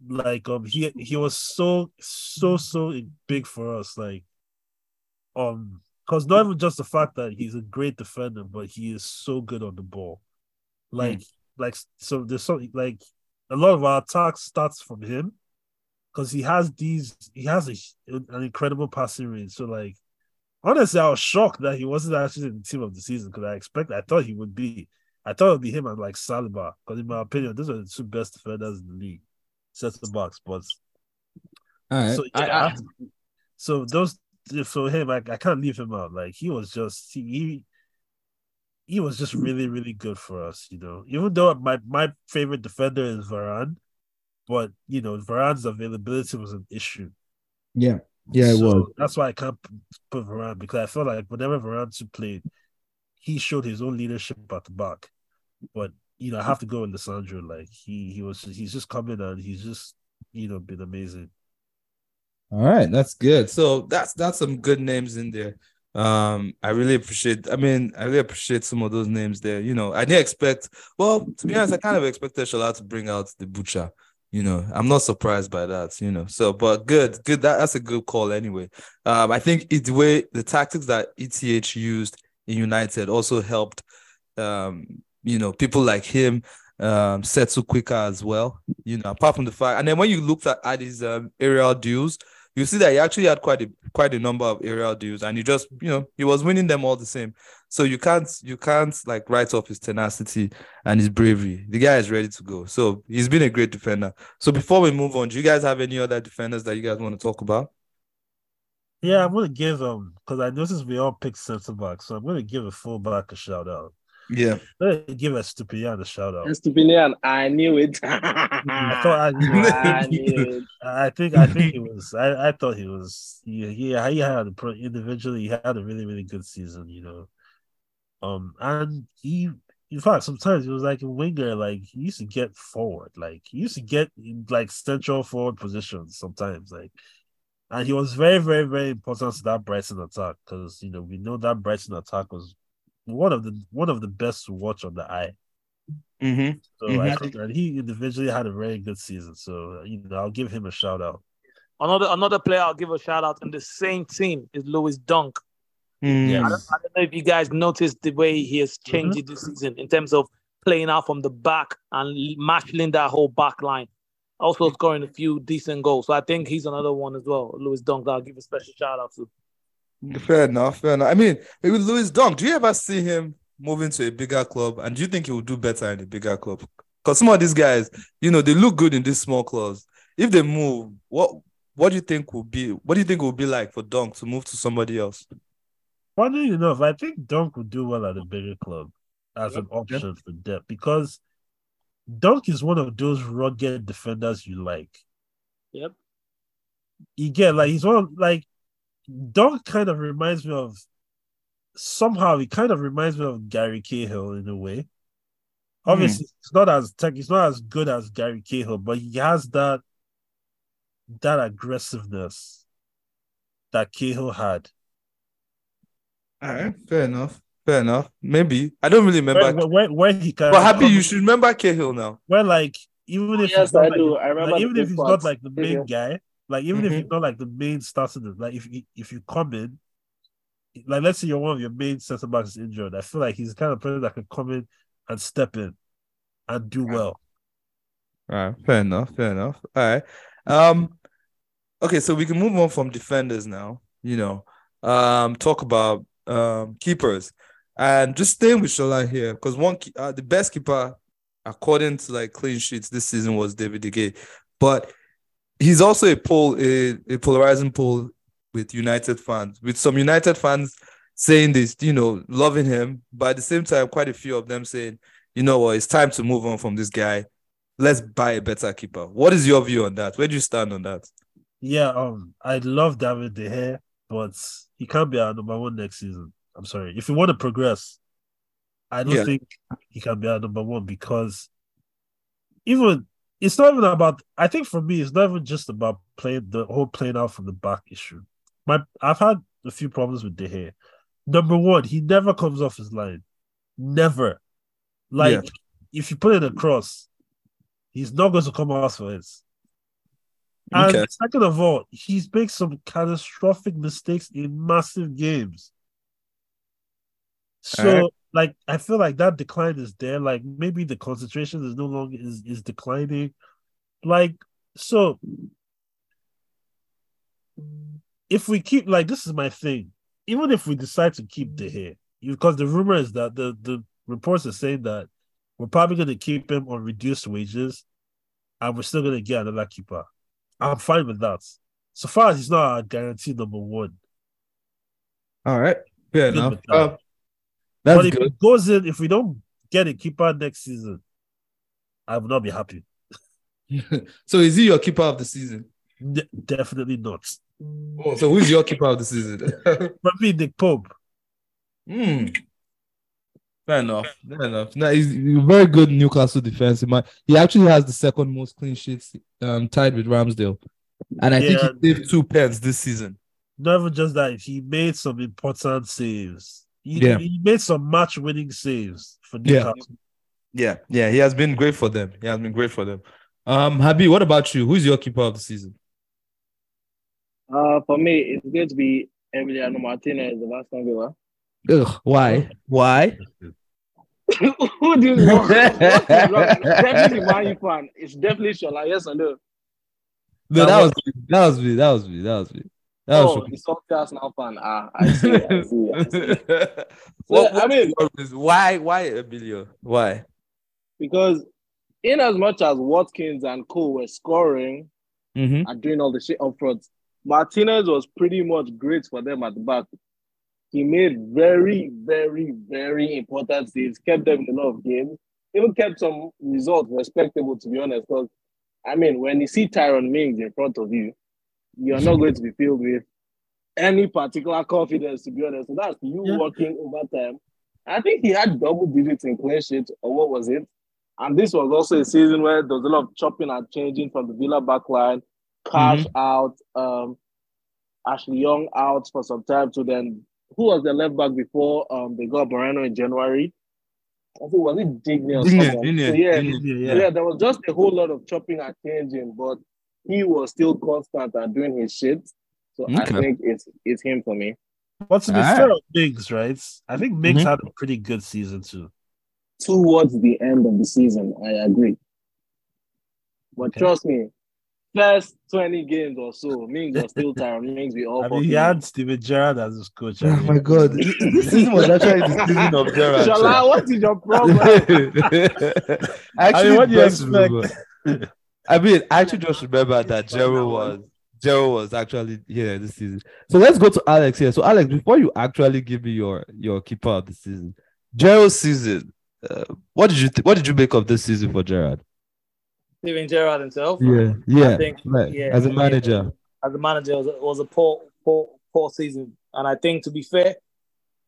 C: Like um, he he was so so so big for us. Like um, because not even just the fact that he's a great defender, but he is so good on the ball. Hmm. Like like so there's something like a lot of our attack starts from him because he has these he has a, an incredible passing range. So like honestly, I was shocked that he wasn't actually in the team of the season because I expect I thought he would be. I thought it would be him and like Saliba because in my opinion, those are the two best defenders in the league. Set the box, but
B: All right.
C: so yeah, I
B: I-
C: to- so those for him, I, I can't leave him out. Like he was just he, he was just really really good for us. You know, even though my my favorite defender is Varane, but you know Varane's availability was an issue.
B: yeah. Yeah, it was.
C: That's why I can't put Varane because I felt like whenever Varane played, he showed his own leadership at the back. But you know, I have to go with Lisandro. Like he he was he's just coming and he's just you know been amazing.
B: All right, that's good. So that's that's some good names in there. Um, I really appreciate. I mean, I really appreciate some of those names there. You know, I didn't expect. Well, to be honest, I kind of expected Shola to bring out the butcher. You know, I'm not surprised by that. You know, so but good, good. That, that's a good call anyway. Um, I think it's the way the tactics that ETH used in United also helped. Um, you know, people like him um settle quicker as well. You know, apart from the fact, and then when you looked at, at his um, aerial duels, you see that he actually had quite a quite a number of aerial deals, and he just you know he was winning them all the same. So you can't you can't like write off his tenacity and his bravery. The guy is ready to go. So he's been a great defender. So before we move on, do you guys have any other defenders that you guys want to talk about?
C: Yeah, I'm gonna give um because I noticed we all picked centre back, so I'm gonna give a fullback a shout out.
B: Yeah,
C: I'm give a Stupian a shout out.
E: Estupinan, I knew it.
C: I thought I,
E: I knew it.
C: I think I think he was. I, I thought he was. Yeah, he, he had a pro, individually. He had a really really good season. You know, um, and he in fact sometimes he was like a winger. Like he used to get forward. Like he used to get in like central forward positions sometimes. Like, and he was very very very important to that Brighton attack because you know we know that Brighton attack was one of the one of the best to watch on the eye.
B: mm-hmm.
C: So I
B: Mhm.
C: think that he individually had a very good season. So you know, I'll give him a shout out.
D: Another another player I'll give a shout out in the same team is Louis Dunk.
C: Yes.
D: I, don't, I don't know if you guys noticed the way he has changed it this season in terms of playing out from the back and marshalling that whole back line. Also scoring a few decent goals. So I think he's another one as well. Louis Dunk, that I'll give a special shout out to.
B: Fair enough. Fair enough. I mean, maybe Louis Dunk. Do you ever see him moving to a bigger club, and do you think he will do better in a bigger club? Because some of these guys, you know, they look good in these small clubs. If they move, what what do you think will be? What do you think it will be like for Dunk to move to somebody else?
C: Funny enough, I think Dunk would do well at a bigger club as an option for depth because Dunk is one of those rugged defenders you like.
D: Yep.
C: You get like he's one of, like Dunk kind of reminds me of somehow he kind of reminds me of Gary Cahill in a way. Obviously, hmm. it's not as tech, it's not as good as Gary Cahill, but he has that that aggressiveness that Cahill had.
B: All right, fair enough. Fair enough. Maybe I don't really remember.
C: Where, where, where he can
B: but Habi you should remember Cahill now.
C: where like even oh, if
E: Yes,
C: he's not
E: I
C: like,
E: do.
C: the-
E: I remember
C: like, even if
E: big
C: he's
E: parts.
C: not like the main
E: Cahill.
C: guy, like even if
B: Mhm.
C: he's not like the main starter, like if you if you come in, like let's say you're one of your main centre backs is injured, I feel like he's the kind of player that can come in and step in and do well.
B: All right, fair enough, fair enough. All right. Um okay, so we can move on from defenders now, you know. Um talk about um keepers. And just staying with Shola here, because one uh, the best keeper according to like clean sheets this season was David De Gea. But he's also a poll, a, a polarizing poll with United fans, with some United fans saying this, you know, loving him, but at the same time, quite a few of them saying, you know what, it's time to move on from this guy. Let's buy a better keeper. What is your view on that? Where do you stand on that?
C: Yeah, um, I love David De Gea, but he can't be our number one next season. I'm sorry. If you want to progress, I don't
B: Yeah.
C: think he can be our number one because even it's not even about. I think for me, it's not even just about playing the whole playing out from the back issue. My I've had a few problems with De Gea. Number one, he never comes off his line, never. Like
B: Yeah.
C: if you put it across, he's not going to come out for it. And
B: Okay.
C: second of all, he's made some catastrophic mistakes in massive games. So. Like, I feel like that decline is there. Like, maybe the concentration is no longer is, is declining. Like, so if we keep like this is my thing, even if we decide to keep De Gea, because the rumor is that the the reports are saying that we're probably going to keep him on reduced wages, and we're still going to get another keeper. I'm fine with that. So far as he's not a guarantee number one,
B: All right. Fair
C: Good
B: enough.
C: with that.
B: Um,
C: but if
B: good.
C: it goes in, if we don't get a keeper next season, I will not be happy.
B: so is he your keeper of the season?
C: Ne- definitely not.
B: Oh, so who's your keeper of the season?
C: For me, Nick Pope.
B: Hmm. Fair enough. Fair enough. No, he's he's a very good Newcastle defense. He actually has the second most clean sheets, um, tied with Ramsdale, and I think he saved two pens this season.
C: Not even just that, he made some important saves. He,
B: Yeah.
C: he made some match winning saves for
B: Yeah.
C: Newcastle.
B: Yeah, yeah, he has been great for them. He has been great for them. Um, Habi, what about you? Who's your keeper of the season?
E: Uh, for me, it's going to be Emiliano Martinez of Aston Villa.
B: Ugh, why? Why?
E: Who do you know? What is wrong? Definitely Man fan. It's definitely Shola. Yes or no?
B: No,
C: That
B: that
C: was-
B: was me. That was me. That was me. That was me. That
E: Oh,
B: was
E: the salty Arsenal fan. Ah, I see. I see. I see.
B: what,
E: I mean-
B: mean, why? Why Emilio? Why?
E: Because in as much as Watkins and Co were scoring
B: Mm-hmm.
E: and doing all the shit up front, Martinez was pretty much great for them at the back. He made very, very, very important saves, kept them in a lot of games, even kept some results respectable, to be honest. Because, I mean, when you see Tyrone Mings in front of you, you're not going to be filled with any particular confidence, to be honest. So that's you
C: Yeah.
E: working over time. I think he had double digits in clean sheet, or what was it? And this was also a season where there was a lot of chopping and changing from the Villa backline, Cash out, um, Ashley Young out for some time. So then, who was the left back before um, they got Moreno in January? I think was it Digne or
B: Digne. Digne,
E: So, yeah,
B: Digne.
C: Yeah,
E: yeah.
C: yeah.
E: there was just a whole lot of chopping and changing, but he was still constant and doing his shit. So I think it's it's him for me.
C: But to be
B: Alright.
C: fair on Mings, right? I think Mings
B: Mhm.
C: had a pretty good season too.
E: Towards the end of the season, I agree. But
C: Okay.
E: trust me, first 20 games or so, Mings was still tired. Mings we all
C: I mean, he had Steven Gerrard as his coach. I
B: Oh my god, this season was actually the season of Gerrard.
E: Shola, what is your problem?
B: actually,
C: what do you expect?
B: I mean, I actually just remember that Gerrard was Gerrard was actually here this season. So let's go to Alex here. So Alex, before you actually give me your your keeper of the season, Gerrard's season. Uh, what did you th- what did you make of this season for Gerrard?
D: Steven Gerrard himself.
B: Yeah, yeah, I
D: think-
B: right,
D: yeah,
B: as a manager.
D: as a manager it was was a poor, poor, poor season. And I think, to be fair,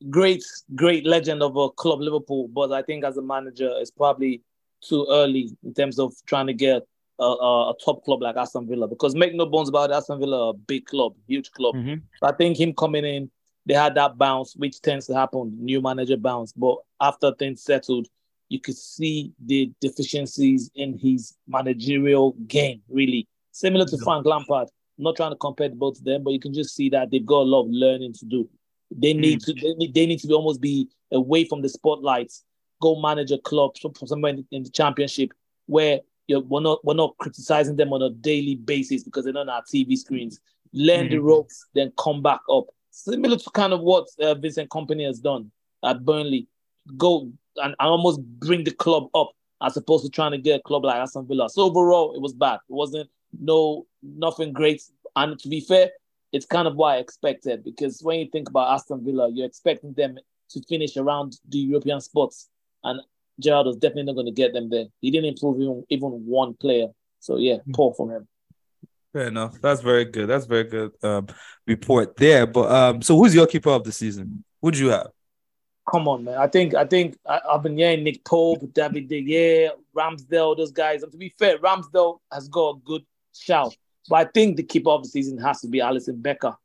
D: great, great legend of a club, Liverpool. But I think as a manager, it's probably too early in terms of trying to get a, a, a top club like Aston Villa. Because make no bones about it, Aston Villa, a big club, huge club.
B: Mhm.
D: So I think him coming in, they had that bounce, which tends to happen, new manager bounce. But after things settled, you could see the deficiencies in his managerial game, really. Similar to. Frank Lampard. Not trying to compare both of them, but you can just see that they've got a lot of learning to do. They need to they need, they need to be almost be away from the spotlights, go manage a club from somewhere in the championship where you're, we're not we're not criticizing them on a daily basis because they're not on our TV screens. Learn the
B: Mhm.
D: ropes, then come back up. Similar to kind of what uh, Vincent Kompany has done at Burnley. Go and, and almost bring the club up as opposed to trying to get a club like Aston Villa. So overall, it was bad. It wasn't no nothing great. And to be fair, it's kind of what I expected because when you think about Aston Villa, you're expecting them to finish around the European spots, and Gerrard was definitely not going to get them there. He didn't improve even, even one player. So yeah, poor from him.
B: Fair enough. That's very good. That's very good um, report there. But um, so who's your keeper of the season? Who'd you have?
D: Come on, man. I think I think I, have been hearing Nick Pope, David De Gea, Ramsdale, those guys. And to be fair, Ramsdale has got a good shout. But I think the keeper of the season has to be Alisson Becker.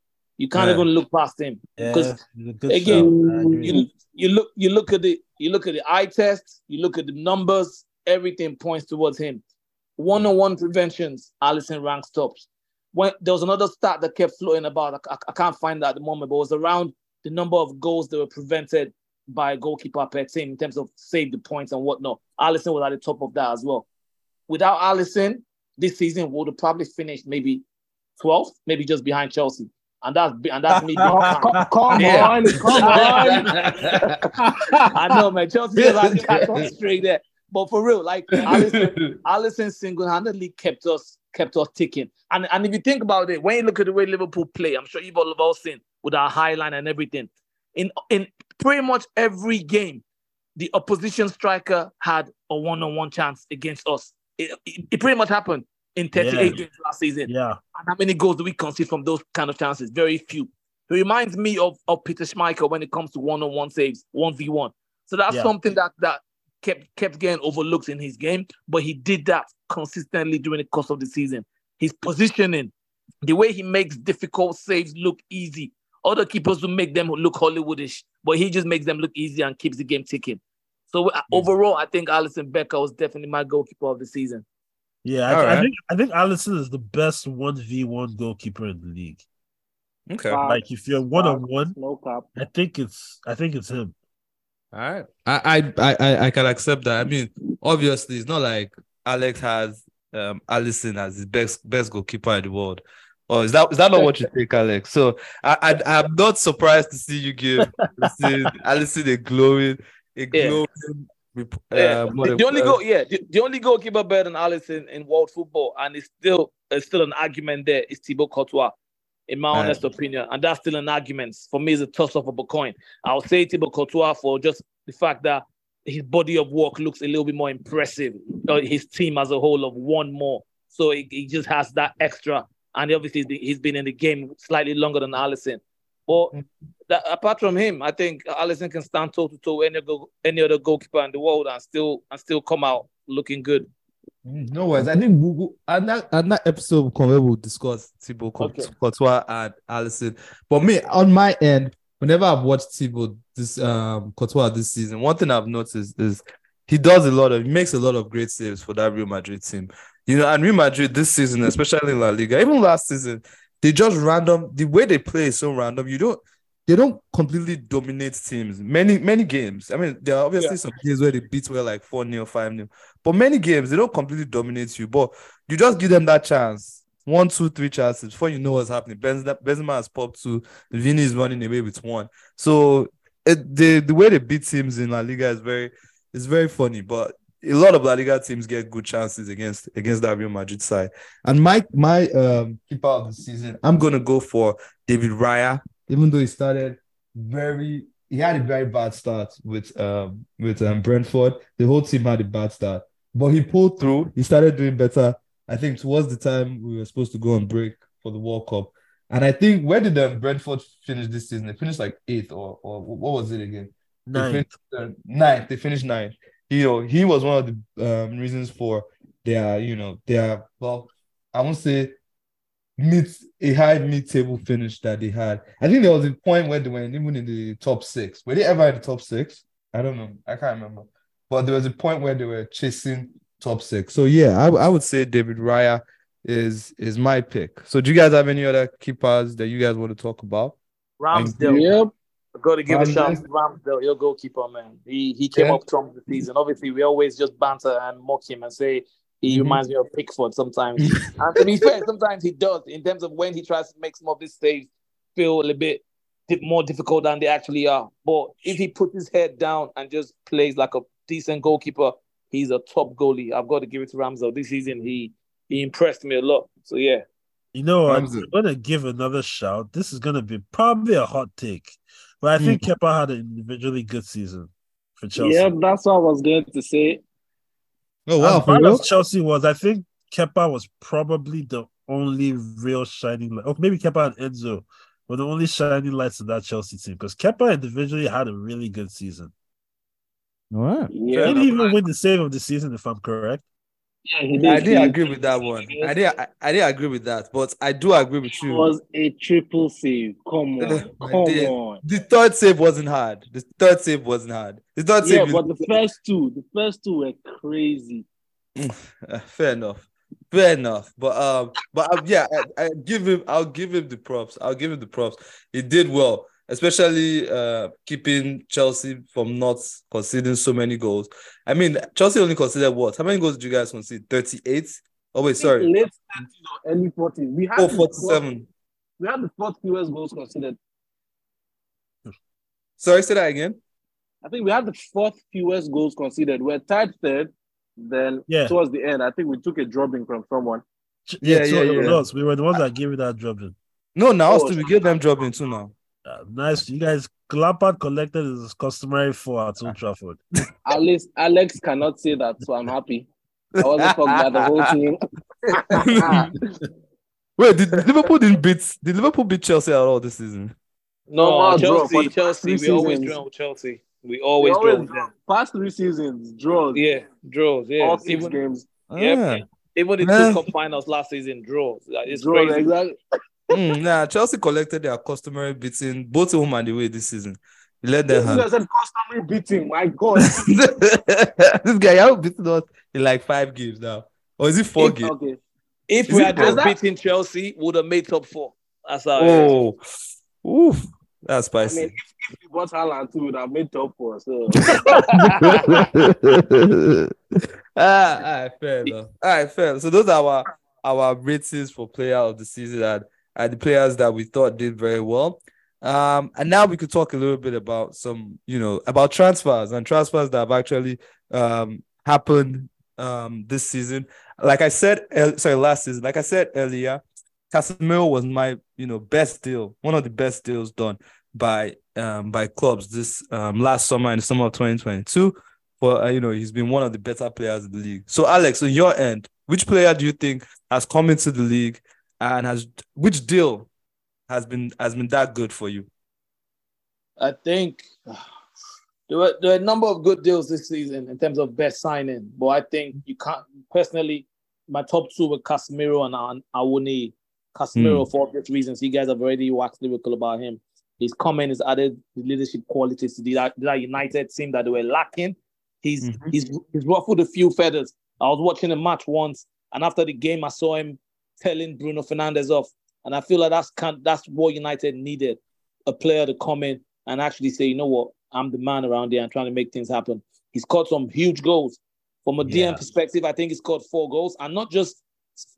D: You can't
B: Yeah.
D: even look past him because
C: Yeah, he's a good
D: again,
C: shout. I agree.
D: you you look you look at the you look at the eye test, you look at the numbers, everything points towards him. One on one preventions, Alisson ranks tops. When there was another stat that kept floating about, I, I- I can't find that at the moment, but it was around the number of goals that were prevented by a goalkeeper per team in terms of save the points and whatnot. Alisson was at the top of that as well. Without Alisson, this season would have probably finished maybe 12th, maybe just behind Chelsea. And that's and that's me being calm.
E: Come, come
D: Yeah.
E: on, come on.
D: I know, man. Chelsea just had to catch straight there. But for real, like Alisson, Alisson single-handedly kept us kept us ticking. And and if you think about it, when you look at the way Liverpool play, I'm sure you've all, all seen with our high line and everything. In in pretty much every game, the opposition striker had a one-on-one chance against us. It, it, it pretty much happened in 38
C: Yeah.
D: games last season.
C: Yeah,
D: And how many goals do we concede from those kind of chances? Very few. It reminds me of, of Peter Schmeichel when it comes to one-on-one saves, 1v1. So that's
C: Yeah.
D: something that that kept kept getting overlooked in his game, but he did that consistently during the course of the season. His positioning, the way he makes difficult saves look easy. Other keepers will make them look Hollywoodish, but he just makes them look easy and keeps the game ticking. So uh, overall, I think Alisson Becker was definitely my goalkeeper of the season.
C: Yeah. I,
B: All
C: I think I think Alisson is the best one v one goalkeeper in the league.
B: Okay.
E: Wow.
C: Like if you're one on one, I think it's I think it's him.
B: All right. I, I I I can accept that. I mean, obviously, it's not like Alex has um Alisson as the best best goalkeeper in the world. Or is that is that not what you think, Alex? So I, I I'm not surprised to see you give Alisson, Alisson a glowing a glowing
D: Yeah,
B: uh, what
D: the, the only
B: uh,
D: goal, yeah, the, the only goalkeeper better than Alisson in world football, and it's still it's still an argument there. Is Thibaut Courtois, in my
B: Right.
D: honest opinion, and that's still an argument for me. It's a toss up of a coin. I'll say Thibaut Courtois for just the fact that his body of work looks a little bit more impressive. Uh, His team as a whole of one more, so he, he just has that extra. And obviously, he's been in the game slightly longer than Alisson. But that, apart from him, I think Alisson can stand toe to toe any go, any other goalkeeper in the world and still and still come out looking good.
B: Mm, No worries. I think we'll- and that and that episode will we'll discuss Thibaut
D: Okay.
B: Courtois and Alisson. But me, on my end, whenever I've watched Thibaut this um Courtois this season, one thing I've noticed is he does a lot of he makes a lot of great saves for that Real Madrid team. You know, and Real Madrid this season, especially in La Liga, even last season, they just random the way they play is so random. You don't they don't completely dominate teams. Many, many games. I mean, there are obviously
D: Yeah.
B: some games where they beat well like 4 0, 5 0. But many games, they don't completely dominate you. But you just give them that chance. One, two, three chances before you know what's happening. Benzema, Benzema has popped two. Vini is running away with one. So it, the the way they beat teams in La Liga is very is very funny. But a lot of La Liga teams get good chances against against that Real Madrid side. And my my um keeper of the season, I'm gonna go for David Raya. Even though he started very, he had a very bad start with um with um Brentford. The whole team had a bad start, but he pulled through. He started doing better. I think towards the time we were supposed to go on break for the World Cup. And I think where did um, Brentford finish this season? They finished like eighth or or what was it again? They finished uh, ninth. They finished ninth. You know, he was one of the um, reasons for their, you know, their well, I won't say mid a high mid table finish that they had. I think there was a point where they were even in the top six. Were they ever in the top six? I don't know. I can't remember. But there was a point where they were chasing top six. So yeah, I, I would say David Raya is is my pick. So do you guys have any other keepers that you guys want to talk about?
D: Ramsdale,
E: Yep.
D: I've got to give a shout
B: Ramsdale.
D: to Ramsdale, your goalkeeper, man. He he came
B: Yeah.
D: up strong the season. Obviously, we always just banter and mock him and say he
B: Mhm.
D: reminds me of Pickford sometimes. and to be fair, sometimes he does in terms of when he tries to make some of these saves feel a little bit di- more difficult than they actually are. But if he puts his head down and just plays like a decent goalkeeper, he's a top goalie. I've got to give it to Ramsdale. This season, he he impressed me a lot. So yeah,
C: You know what? I'm gonna give another shout. This is gonna be probably a hot take, but I think Kepa had an individually good season for Chelsea.
E: Yeah, that's what I was going to say.
B: Oh wow,
C: as
B: for
C: bad
B: real?
C: as Chelsea was, I think Kepa was probably the only real shining light. Oh, maybe Kepa and Enzo were the only shining lights of that Chelsea team because Kepa individually had a really good season.
B: All right.
E: Yeah,
C: Didn't even win the save of the season, if I'm correct.
E: Yeah he
B: I
E: did.
B: didn't
E: He-
B: agree with that one. I didn't. I, I didn't agree with that, but I do agree with you.
E: It was a triple save. Come on, come on.
B: The third save wasn't hard. The third save wasn't hard. The third
E: Yeah,
B: save. is-
E: but the first two, the first two were crazy.
B: Uh, fair enough. Fair enough. But um, but um, yeah, I, I give him. I'll give him the props. I'll give him the props. He did well, especially uh keeping Chelsea from not conceding so many goals. I mean, Chelsea only conceded what? How many goals did you guys concede? Thirty-eight. Oh wait, sorry.
E: Late 30s or early 40s. We had
B: Oh,
E: the fourth-
B: 47.
E: We had the fourth fewest goals conceded.
B: Sorry, say that again.
E: I think we had the fourth fewest goals conceded. We're tied third. Then
C: Yeah.
E: towards the end, I think we took a drubbing from someone.
B: Yeah,
C: so
B: yeah, yeah.
C: We were the ones that gave you that dropping.
B: No, now
E: Oh,
B: still we give them dropping too now.
C: Uh, nice. You guys, Lampard collected his customary four at Old Trafford.
E: At least Alex cannot say that, so I'm happy. I wasn't fucked by the whole team.
B: Wait, did Liverpool didn't beat did Liverpool beat Chelsea at all this season?
D: no,
E: Normal
D: Chelsea,
E: for
D: Chelsea.
E: three
D: We always draw with Chelsea. We
E: We
D: always draw
E: always
D: with them.
E: past three seasons, draws.
D: Yeah, draws. Yeah,
E: all six
D: even
E: games.
D: Yep.
B: Ah.
D: even the
B: Nah.
D: two cup finals last season draws. Like, It's
E: draws,
D: crazy.
E: exactly.
B: Mm, nah, Chelsea collected their customary beating both home and away this season. We let them
E: You
B: have.
E: guys said customary beating. My God.
B: this guy haven't beaten us in like five games now. Or is it four
D: If-
B: games?
E: okay.
D: If
B: Is
D: we had just beaten Chelsea, we would have made top four. That's how.
B: Oh, oof, that's spicy.
E: I
B: spicy.
E: mean, if, if we bought Haaland too, we would have made top four. So
B: ah, all right, fair enough. All right, fair. So those are our our ratings for player of the season and, and the players that we thought did very well. Um, and now we could talk a little bit about some, you know, about transfers and transfers that have actually um happened um this season. Like I said, sorry, last season, like I said earlier, Casemiro was my, you know, best deal, one of the best deals done by um by clubs this um last summer the summer of 2022 but uh, you know he's been one of the better players in the league. So Alex, on your end, which player do you think has come into the league and has which deal has been has been that good for you?
D: I think there were, there were a number of good deals this season in terms of best signing, but I think you can't personally. My top two were Casemiro and An- Awoniyi. Casemiro, for obvious reasons, you guys have already waxed lyrical about him. His comment has added the leadership qualities to the, that, that United team that they were lacking. He's
B: Mhm.
D: he's he's ruffled a few feathers. I was watching a match once, and after the game, I saw him telling Bruno Fernandes off, and I feel like that's that's what United needed a player to come in and actually say, you know what, I'm the man around here and trying to make things happen. He's scored some huge goals. From a
C: Yeah.
D: DM perspective, I think he scored four goals and not just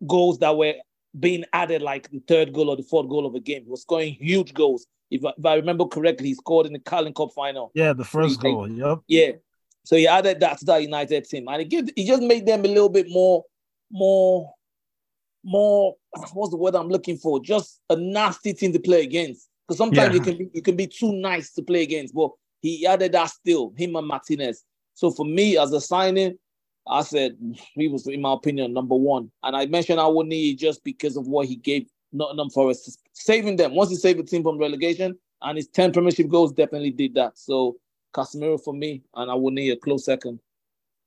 D: goals that were being added like the third goal or the fourth goal of a game. He was scoring huge goals. If I, if I remember correctly, he scored in the Carling Cup final.
C: Yeah, the first goal. Yep.
D: Yeah. So he added that to that United team. And he, give, he just made them a little bit more, more, more, what's the word I'm looking for? Just a nasty team to play against. Because sometimes
B: Yeah.
D: you can be you can be too nice to play against. But he added that still, him and Martinez. So for me, as a signing, I said he was, in my opinion, number one. And I mentioned I would need just because of what he gave Nottingham Forest, saving them. Once he saved the team from relegation, and his 10 premiership goals definitely did that. So Casemiro for me, and I would need a close second.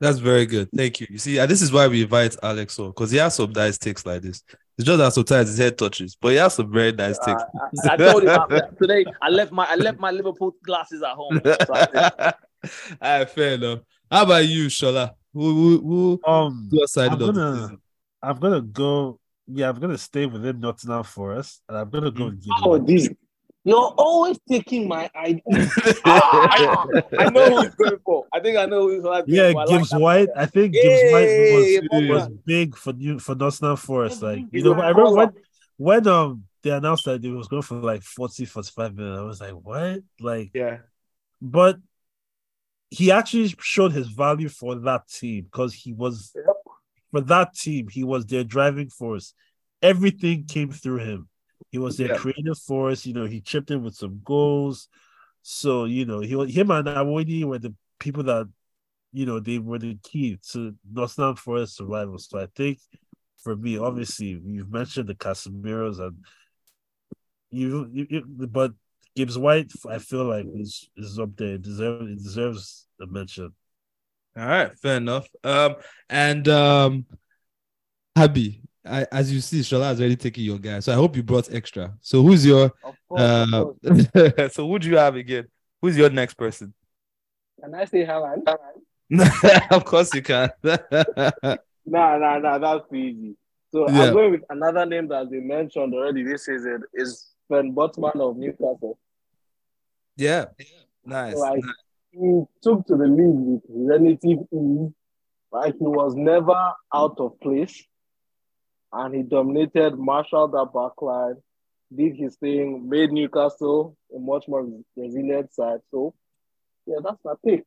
B: That's very good. Thank you. You see, this is why we invite Alex on because he has some nice takes like this. It's just that sometimes his head touches, but he has some very nice takes.
D: I, I told him after- today I left my I left my Liverpool glasses at home. So I said,
B: All right, fair enough. How about you, Shola? Who who who
C: Um,
B: who
C: I'm
B: of
C: gonna,
B: season?
C: I'm gonna go. Yeah, I'm gonna stay within Nottingham Forest, and I'm gonna go with Gideon.
E: oh, this you're always taking my idea.
D: I, I know who he's going for. I think I know who he's going
C: Yeah,
D: for. Yeah,
C: Gibbs
D: that
C: White.
D: player.
C: I think
D: Yeah,
C: Gibbs White
D: yeah,
C: was,
D: yeah,
C: was big for you for Nottingham Forest. Like you know,
D: a
C: I remember when when um they announced that it was going for like 40, 45 million. I was like, what? Like,
B: Yeah.
C: but he actually showed his value for that team because he was
E: Yep.
C: for that team, he was their driving force. Everything came through him. He was their
B: Yeah.
C: creative force. You know, he chipped in with some goals. So you know, he was him and Awoniyi were the people that you know they were the key to Nottingham Forest survival. So I think for me, obviously, you've mentioned the Casemiros and you, you, you but Gibbs White, I feel like is is up there. It deserves it deserves a mention.
B: All right, fair enough. Um, and um, Habi, I, as you see, Shola has already taken your guy, so I hope you brought extra. So who's your
E: Of course,
B: uh? so who do you have again? Who's your next person?
E: Can I say Haaland?
B: of course you can.
E: Nah, nah, nah, that's easy. So
B: Yeah.
E: I'm going with another name that's been mentioned already this season is Sven Botman of Newcastle.
B: yeah, nice.
E: Like he took to the league with relative ease. Like he was never out of place. And he dominated, marshaled that backline, did his thing, made Newcastle a much more resilient side. So yeah, that's my pick.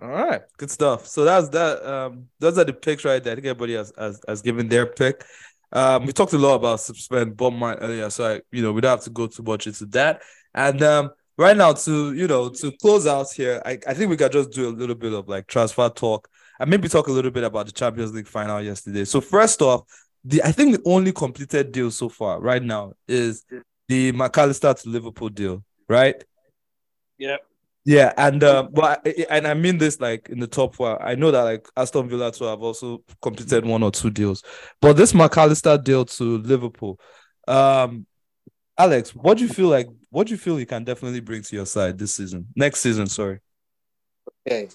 B: All right, good stuff. So that's that. Um, those are the picks right there. I think everybody has has, has given their pick. Um, we talked a lot about Sven Botman earlier, so I, you know, we don't have to go too much into that. And um, right now, to you know, to close out here, I, I think we can just do a little bit of like transfer talk and maybe talk a little bit about the Champions League final yesterday. So first off, the I think the only completed deal so far right now is the McAllister to Liverpool deal, right?
D: Yeah.
B: Yeah, and uh, but I- and I mean this like in the top four. I know that like Aston Villa too have also completed one or two deals, but this McAllister deal to Liverpool, um, Alex, what do you feel like? What do you feel you can definitely bring to your side this season, next season? Sorry.
D: Okay.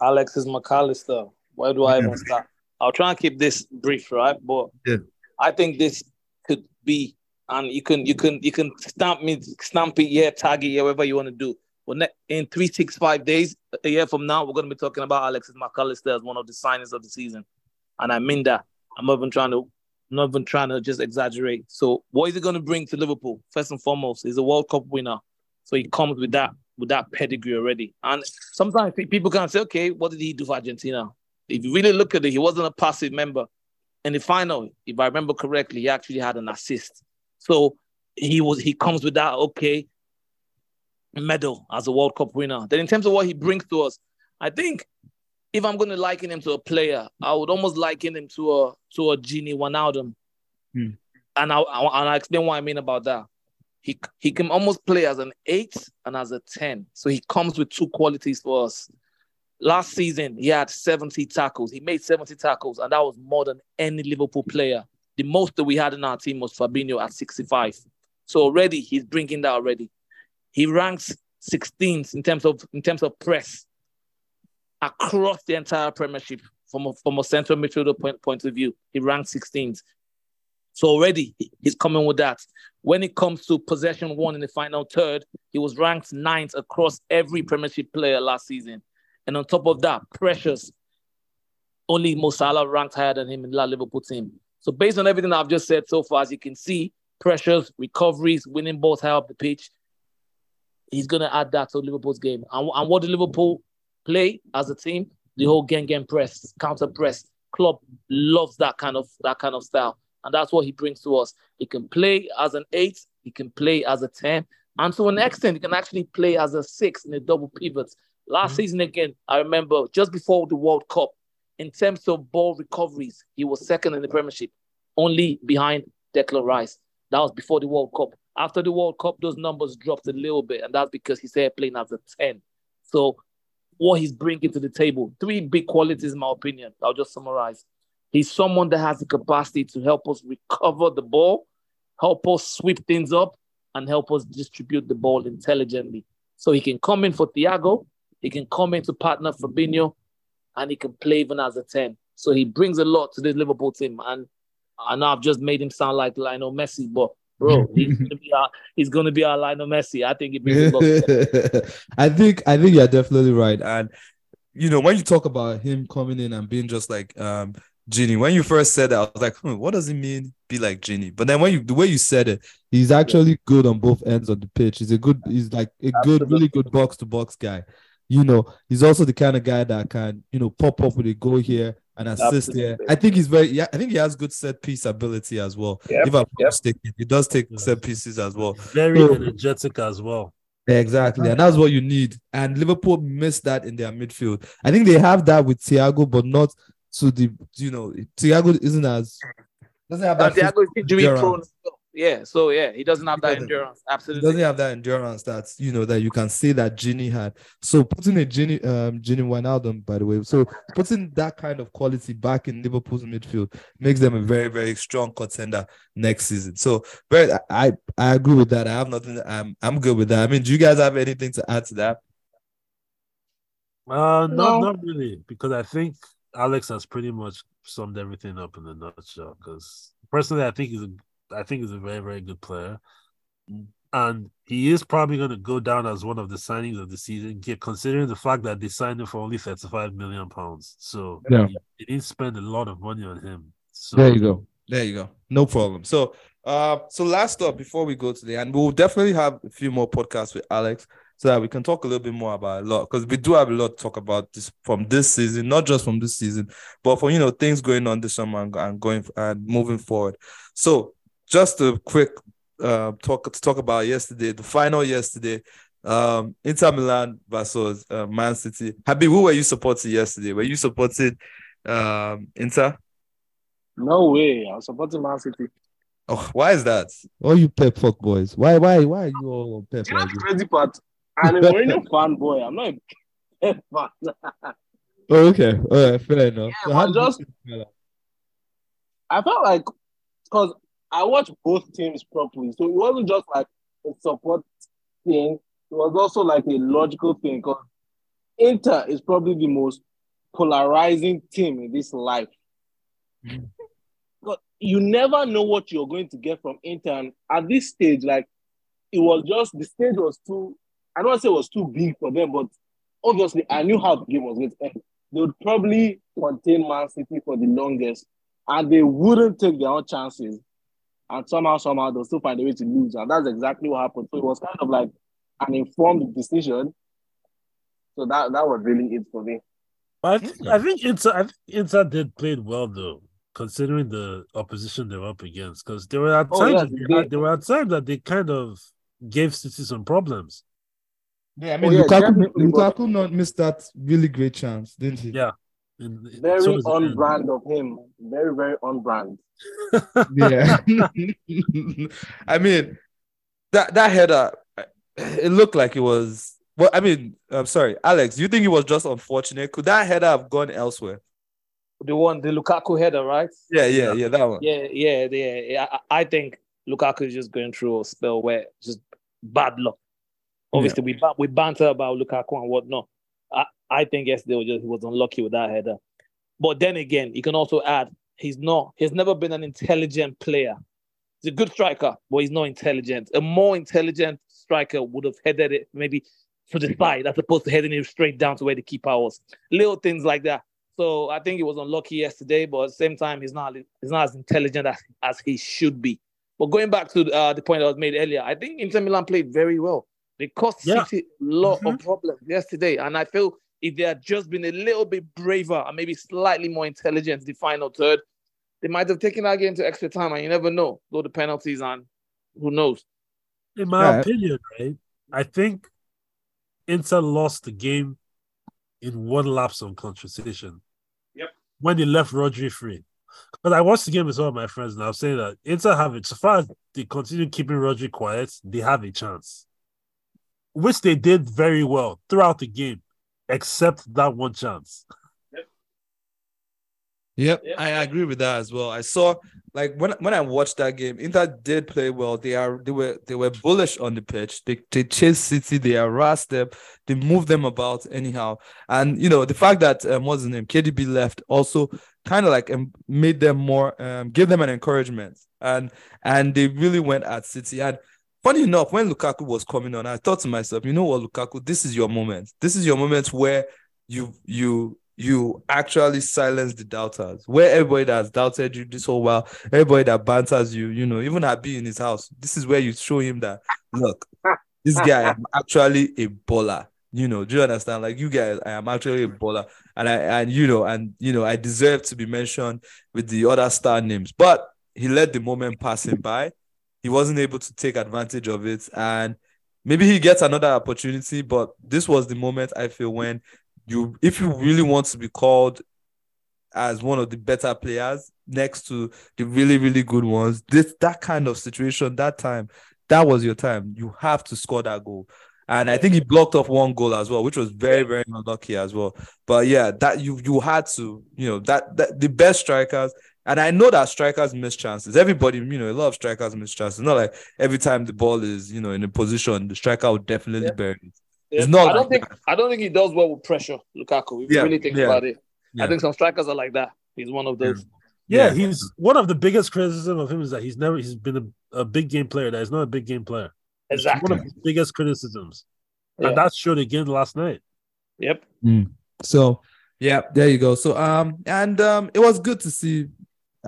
D: Alexis McAllister. Where do I even start? I'll try and keep this brief, right? But
B: Yeah.
D: I think this could be, and you can you can you can stamp me, stamp it, yeah, tag it, yeah, whatever you want to do. But in three, six, five days, a year from now, we're going to be talking about Alexis McAllister as one of the signings of the season, and I mean that. I'm not even trying to, I'm not even trying to just exaggerate. So, what is he going to bring to Liverpool? First and foremost, he's a World Cup winner, so he comes with that with that pedigree already. And sometimes people can say, okay, what did he do for Argentina? If you really look at it, he wasn't a passive member. In the final, if I remember correctly, he actually had an assist. So he was he comes with that okay medal as a World Cup winner. Then in terms of what he brings to us, I think if I'm going to liken him to a player, I would almost liken him to a to a Gini Wijnaldum.
B: Hmm.
D: And I, I and I explain what I mean about that. He he can almost play as an eight and as a ten. So he comes with two qualities for us. Last season, he had 70 tackles. He made 70 tackles, and that was more than any Liverpool player. The most that we had in our team was Fabinho at 65. So already he's bringing that already. He ranks 16th in terms of in terms of press across the entire Premiership from a, from a central midfielder point, point of view. He ranks 16th. So already he's coming with that. When it comes to possession one in the final third, he was ranked ninth across every Premiership player last season. And on top of that, pressures. Only Mo Salah ranked higher than him in the Liverpool team. So based on everything I've just said so far, as you can see, pressures, recoveries, winning balls high up the pitch, he's going to add that to Liverpool's game. And, and what did Liverpool play as a team? The whole gang gang press, counter press. Club loves that kind of that kind of style, and that's what he brings to us. He can play as an eight, he can play as a ten, and to an extent, he can actually play as a six in a double pivot. Last mm-hmm. season again, I remember just before the World Cup, in terms of ball recoveries, he was second in the Premiership, only behind Declan Rice. That was before the World Cup. After the World Cup, those numbers dropped a little bit, and that's because he's here playing as a 10. So, what he's bringing to the table, three big qualities, in my opinion. I'll just summarize. He's someone that has the capacity to help us recover the ball, help us sweep things up, and help us distribute the ball intelligently. So, he can come in for Thiago, he can come in to partner Fabinho, and he can play even as a 10. So, he brings a lot to this Liverpool team. And I know I've just made him sound like Lionel Messi, but bro, he's gonna be our, he's gonna be our Lionel Messi. I think he brings a lot.
B: I think I think you're definitely right. And you know, when you talk about him coming in and being just like um Gini, when you first said that, I was like, hmm, what does it mean be like Gini? But then when you the way you said it, he's actually good on both ends of the pitch. He's a good, he's like a good, really good box to box guy. You know, he's also the kind of guy that can, you know, pop up with a goal here and assist there.
D: Absolutely.
B: I think he's very, yeah, I think he has good set piece ability as well.
D: Yep,
B: If I'm
D: yep.
B: mistaken, he does take
C: Yeah.
B: set pieces as well.
C: Very
B: So-
C: energetic as well.
B: Exactly, and that's what you need. And Liverpool missed that in their midfield. I think they have that with Thiago, but not to the, you know, Thiago isn't as doesn't have that.
D: Santiago is injury
B: endurance.
D: prone. Yeah, so yeah, he doesn't have that
B: doesn't.
D: endurance. Absolutely.
B: doesn't have that endurance that's you know that you can say that Gini had. So putting a Gini um Gini Wijnaldum, by the way, so putting that kind of quality back in Liverpool's midfield makes them a very very strong contender next season. So very I I agree with that. I have nothing. I'm I'm good with that. I mean, do you guys have anything to add to that?
C: Uh,
E: No.
C: not not really, because I think Alex has pretty much summed everything up in a nutshell. Because personally, I think he's a, I think he's a very very good player, and he is probably going to go down as one of the signings of the season, considering the fact that they signed him for only thirty five million pounds. So
B: Yeah.
C: they, they didn't spend a lot of money on him. So
B: There you go. There you go. No problem. So, uh, so last up before we go to the end, we'll definitely have a few more podcasts with Alex so that we can talk a little bit more about a lot because we do have a lot to talk about this from this season, not just from this season, but from you know things going on this summer and, and going and moving forward. So, just a quick uh, talk to talk about yesterday, the final yesterday. Um, Inter Milan versus uh, Man City. Habi, who were you supporting yesterday? Were you supporting um, Inter?
E: No way. I was supporting Man City.
B: Oh, why is that? All you Pep fuck boys. Why, why, why are you all Pep
E: You know the crazy part? I'm a Mourinho fanboy. I'm not a Pep fan.
B: Oh, okay. All right, fair enough.
E: Yeah,
B: So how
E: but
B: did you
E: just- I felt like because I watched both teams properly, so it wasn't just like a support thing. It was also like a logical thing because Inter is probably the most polarizing team in this life.
B: Mhm.
E: But you never know what you're going to get from Inter. And at this stage, like it was just the stage was too. I don't want to say it was too big for them, but obviously I knew how the game was going to end. They would probably contain Man City for the longest, and they wouldn't take their own chances. And somehow, somehow, they'll still find a way to lose. And that's exactly what happened. So it was kind of like an informed decision. So that, that was really it for me.
C: I hmm. think I think Inter I think Inter did played well though, considering the opposition they were up against. Because there were at
E: Oh,
C: times
E: yeah,
C: that
E: they
C: they, there were at times that they kind of gave City some problems.
B: Yeah, I oh,
E: mean,
B: mean,
E: Oh, yeah,
B: Lukaku, Lukaku not missed that really great chance, didn't he?
C: Yeah. In,
E: Very
C: towards the
E: on brand of him. Very, very on brand.
B: Yeah. I mean, that that header, it looked like it was. Well, I mean, I'm sorry, Alex. You think it was just unfortunate? Could that header have gone elsewhere?
D: The one, the Lukaku header, right?
B: Yeah, yeah, yeah, that one.
D: Yeah, yeah, yeah. yeah. I, I think Lukaku is just going through a spell where just bad luck. Obviously, we we banter about Lukaku and whatnot. I, I think yesterday was just he was unlucky with that header. But then again, you can also add he's not. He's never been an intelligent player. He's a good striker, but he's not intelligent. A more intelligent striker would have headed it maybe to the side as opposed to heading it straight down to where the keeper was. Little things like that. So I think he was unlucky yesterday, but at the same time, he's not he's not as intelligent as, as he should be. But going back to uh, the point that was made earlier, I think Inter Milan played very well. They cost
C: Yeah.
D: City a lot of problems yesterday, and I feel if they had just been a little bit braver and maybe slightly more intelligent, the final third, they might have taken that game to extra time, and you never know. though the penalties, and who knows?
C: In my
B: Yeah.
C: opinion, right? I think Inter lost the game in one lapse of concentration.
D: Yep.
C: When they left Rodri free. But I watched the game with some of my friends and I'm saying that Inter have it. So far as they continue keeping Rodri quiet, they have a chance. Which they did very well throughout the game, except that one chance.
B: Yep,
D: Yep.
B: I agree with that as well. I saw like when when I watched that game, Inter did play well. They are they were they were bullish on the pitch. They they chased City, they harassed them, they moved them about anyhow. And you know the fact that um, what's his name KDB left also kind of like um, made them more um give them an encouragement. And and they really went at City. And funny enough, when Lukaku was coming on, I thought to myself, you know what, Lukaku, this is your moment. This is your moment where you you you actually silence the doubters. Where everybody that's doubted you this whole while, everybody that banters you, you know, even Habi in his house, this is where you show him that look, this guy is actually a baller. You know, do you understand? Like you guys, I am actually a baller, and I and you know, and you know, I deserve to be mentioned with the other star names. But he let the moment pass him by. He wasn't able to take advantage of it, and maybe he gets another opportunity. But this was the moment I feel when you, if you really want to be called as one of the better players next to the really really good ones, this that kind of situation, that time, that was your time. You have to score that goal. And I think he blocked off one goal as well, which was very, very unlucky as well. But yeah, that you you had to, you know, that, that the best strikers, and I know that strikers miss chances. Everybody, you know, a lot of strikers miss chances. not like every time the ball is, you know, in a position, the striker would definitely
F: Yeah.
B: bury it.
F: Yeah,
B: It's not
F: I don't
B: like
F: think I don't think he does well with pressure, Lukaku. If
B: Yeah,
F: you really think
B: yeah,
F: about it,
B: yeah.
F: I think some strikers are like that. He's one of those.
C: Yeah,
B: Yeah.
C: he's one of the biggest criticism of him is that he's never he's been a, a big game player. That he's not a big game player. It's
F: Exactly.
C: One of his biggest criticisms.
F: Yeah.
C: And that showed again last night.
F: Yep.
B: So yeah, there you go. So um, and um, it was good to see.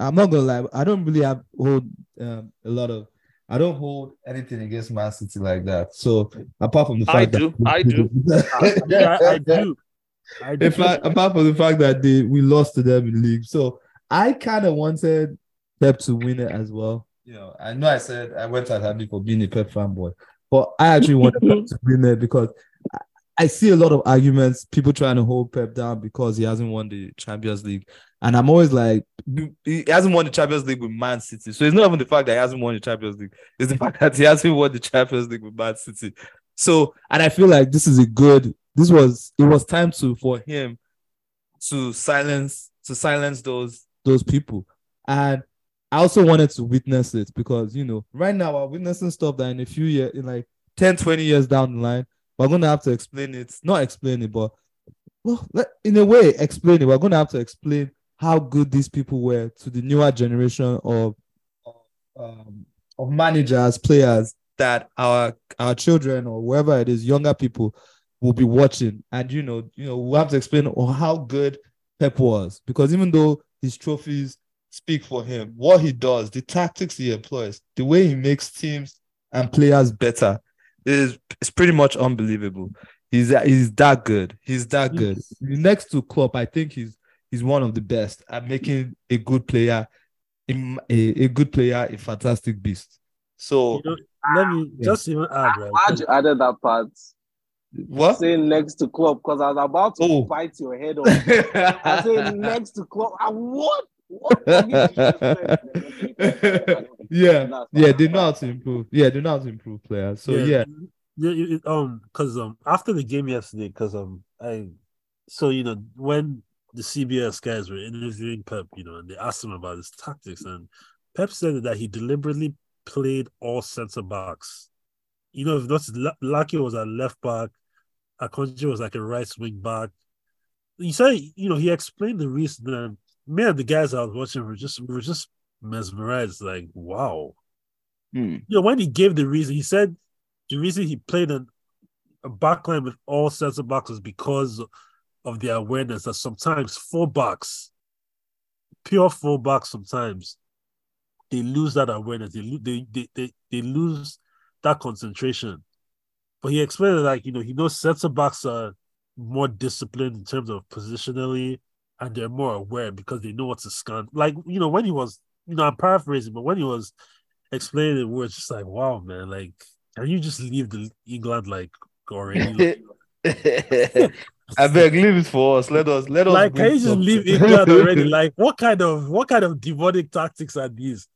B: I'm not gonna lie, I don't really have hold um a lot of. I don't hold anything against Man City like that. So apart from the fact
F: I
B: that
F: do. I do.
C: Yeah, I, I do. I do.
B: In fact, apart from the fact that they we lost to them in league, so I kind of wanted Pep to win it as well. You know, I know I said I went at Habi for being a Pep fanboy, but I actually wanted Pep to win it because I, I see a lot of arguments, people trying to hold Pep down because he hasn't won the Champions League, and I'm always like, he hasn't won the Champions League with Man City, so it's not even the fact that he hasn't won the Champions League; it's the fact that he hasn't won the Champions League with Man City. So, and I feel like this is a good. This was it was time to for him to silence to silence those those people, and I also wanted to witness it because you know right now we're witnessing stuff that in a few years, in like 10, 20 years down the line, we're gonna have to explain it. Not explain it, but well, in a way, explain it. We're gonna have to explain how good these people were to the newer generation of of, um, of managers, players that our our children or whoever it is, younger people will be watching. And you know, you know, we have to explain how good Pep was because even though his trophies speak for him, what he does, the tactics he employs, the way he makes teams and players better is is pretty much unbelievable. He's he's that good. He's that good. Next to Klopp, I think he's he's one of the best at making a good player, a, a good player, a fantastic beast. So
C: You know, let me
B: Yeah.
C: just even add, right?
E: Glad you added that part.
B: what?
E: Saying next to Klopp because I was about to
B: Oh.
E: bite your head off. I said next to Klopp. I what? What?
B: yeah, yeah, they know how to improve. Yeah, they know how to improve players. So yeah,
C: yeah, it- it- um, because um, after the game yesterday, because um, I, so you know, when the CBS guys were interviewing Pep, you know, and they asked him about his tactics, and Pep said that he deliberately played all centre backs. You know, if that's Lucky was a left back, Akanji was like a right wing back. He said, you know, he explained the reason. And me and the guys I was watching were just were just mesmerized, like, wow.
B: Hmm.
C: You know, when he gave the reason, he said the reason he played an, a backline with all centre backs was because of the awareness that sometimes full backs, pure full backs, sometimes they lose that awareness. They, they, they, they, they lose that concentration. But he explained it like, you know, he knows centre backs are more disciplined in terms of positionally and they're more aware because they know what to scan. Like, you know, when he was, you know, I'm paraphrasing, but when he was explaining it, we just like, wow, man, like, can you just leave the England like already? Like,
B: I beg, leave it for us. Let us let us
C: like can you just
B: something.
C: leave England already? Like, what kind of what kind of demonic tactics are these?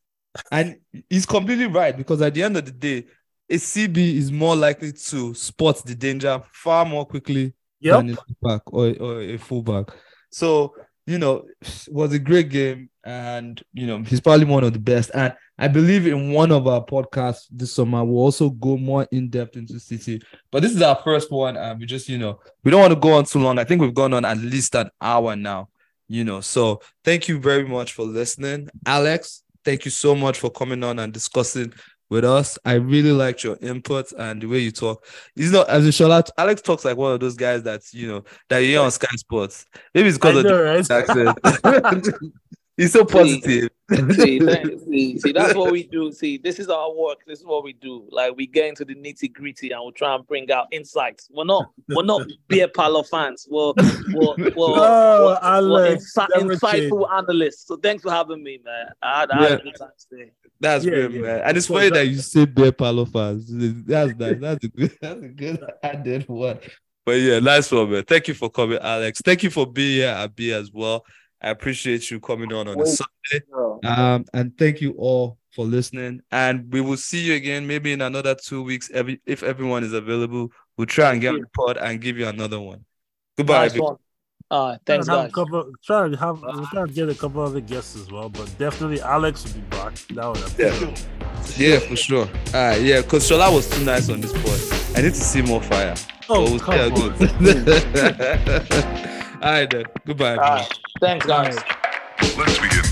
B: and he's completely right because at the end of the day, a CB is more likely to spot the danger far more quickly
C: Yep.
B: than a back or, or a fullback. So you know, was a great game, and you know he's probably one of the best. And I believe in one of our podcasts this summer we'll also go more in depth into City. But this is our first one, and we just you know we don't want to go on too long. I think we've gone on at least an hour now. You know, so thank you very much for listening, Alex. Thank you so much for coming on and discussing with us. I really liked your input and the way you talk. He's not as a Shola. Alex talks like one of those guys that you know that you hear on Sky Sports. Maybe it's because
C: I
B: of
C: know,
B: the
C: right?
B: accent. He's so positive.
D: see, see, see, that's what we do. See, this is our work. This is what we do. Like we get into the nitty gritty and we try and bring out insights. We're not, we're not beer parlor fans. We're, we're, we're,
C: Oh,
D: we're, we're insi-
C: never
D: insightful analysts. So thanks for having me, man. I had, I had a good time today.
B: That's
C: Yeah,
B: great,
C: yeah.
B: man. And it's
C: Well,
B: funny
C: that-
B: that you say beer parlor fans. That's nice. That's a good. That's a good added one. But yeah, nice one, man. Thank you for coming, Alex. Thank you for being here at B as well. I appreciate you coming on on a Sunday. Um, and thank you all for listening. And we will see you again maybe in another two weeks. Every if everyone is available, we'll try and get on the pod and give you another one. Goodbye.
D: Nice
B: everyone.
D: one. All right, thanks,
C: Try and
D: guys.
C: have a couple, try and have we're trying to get a couple other guests as well, but definitely Alex will be back. That would
B: Yeah. Yeah, for sure. All right, yeah, because Shola was too nice on this pod. I need to see more fire.
C: Oh,
B: But we'll see
C: come
B: how
C: on.
B: it goes. All right, then. Goodbye.
D: All right, thanks, guys.
A: Let's begin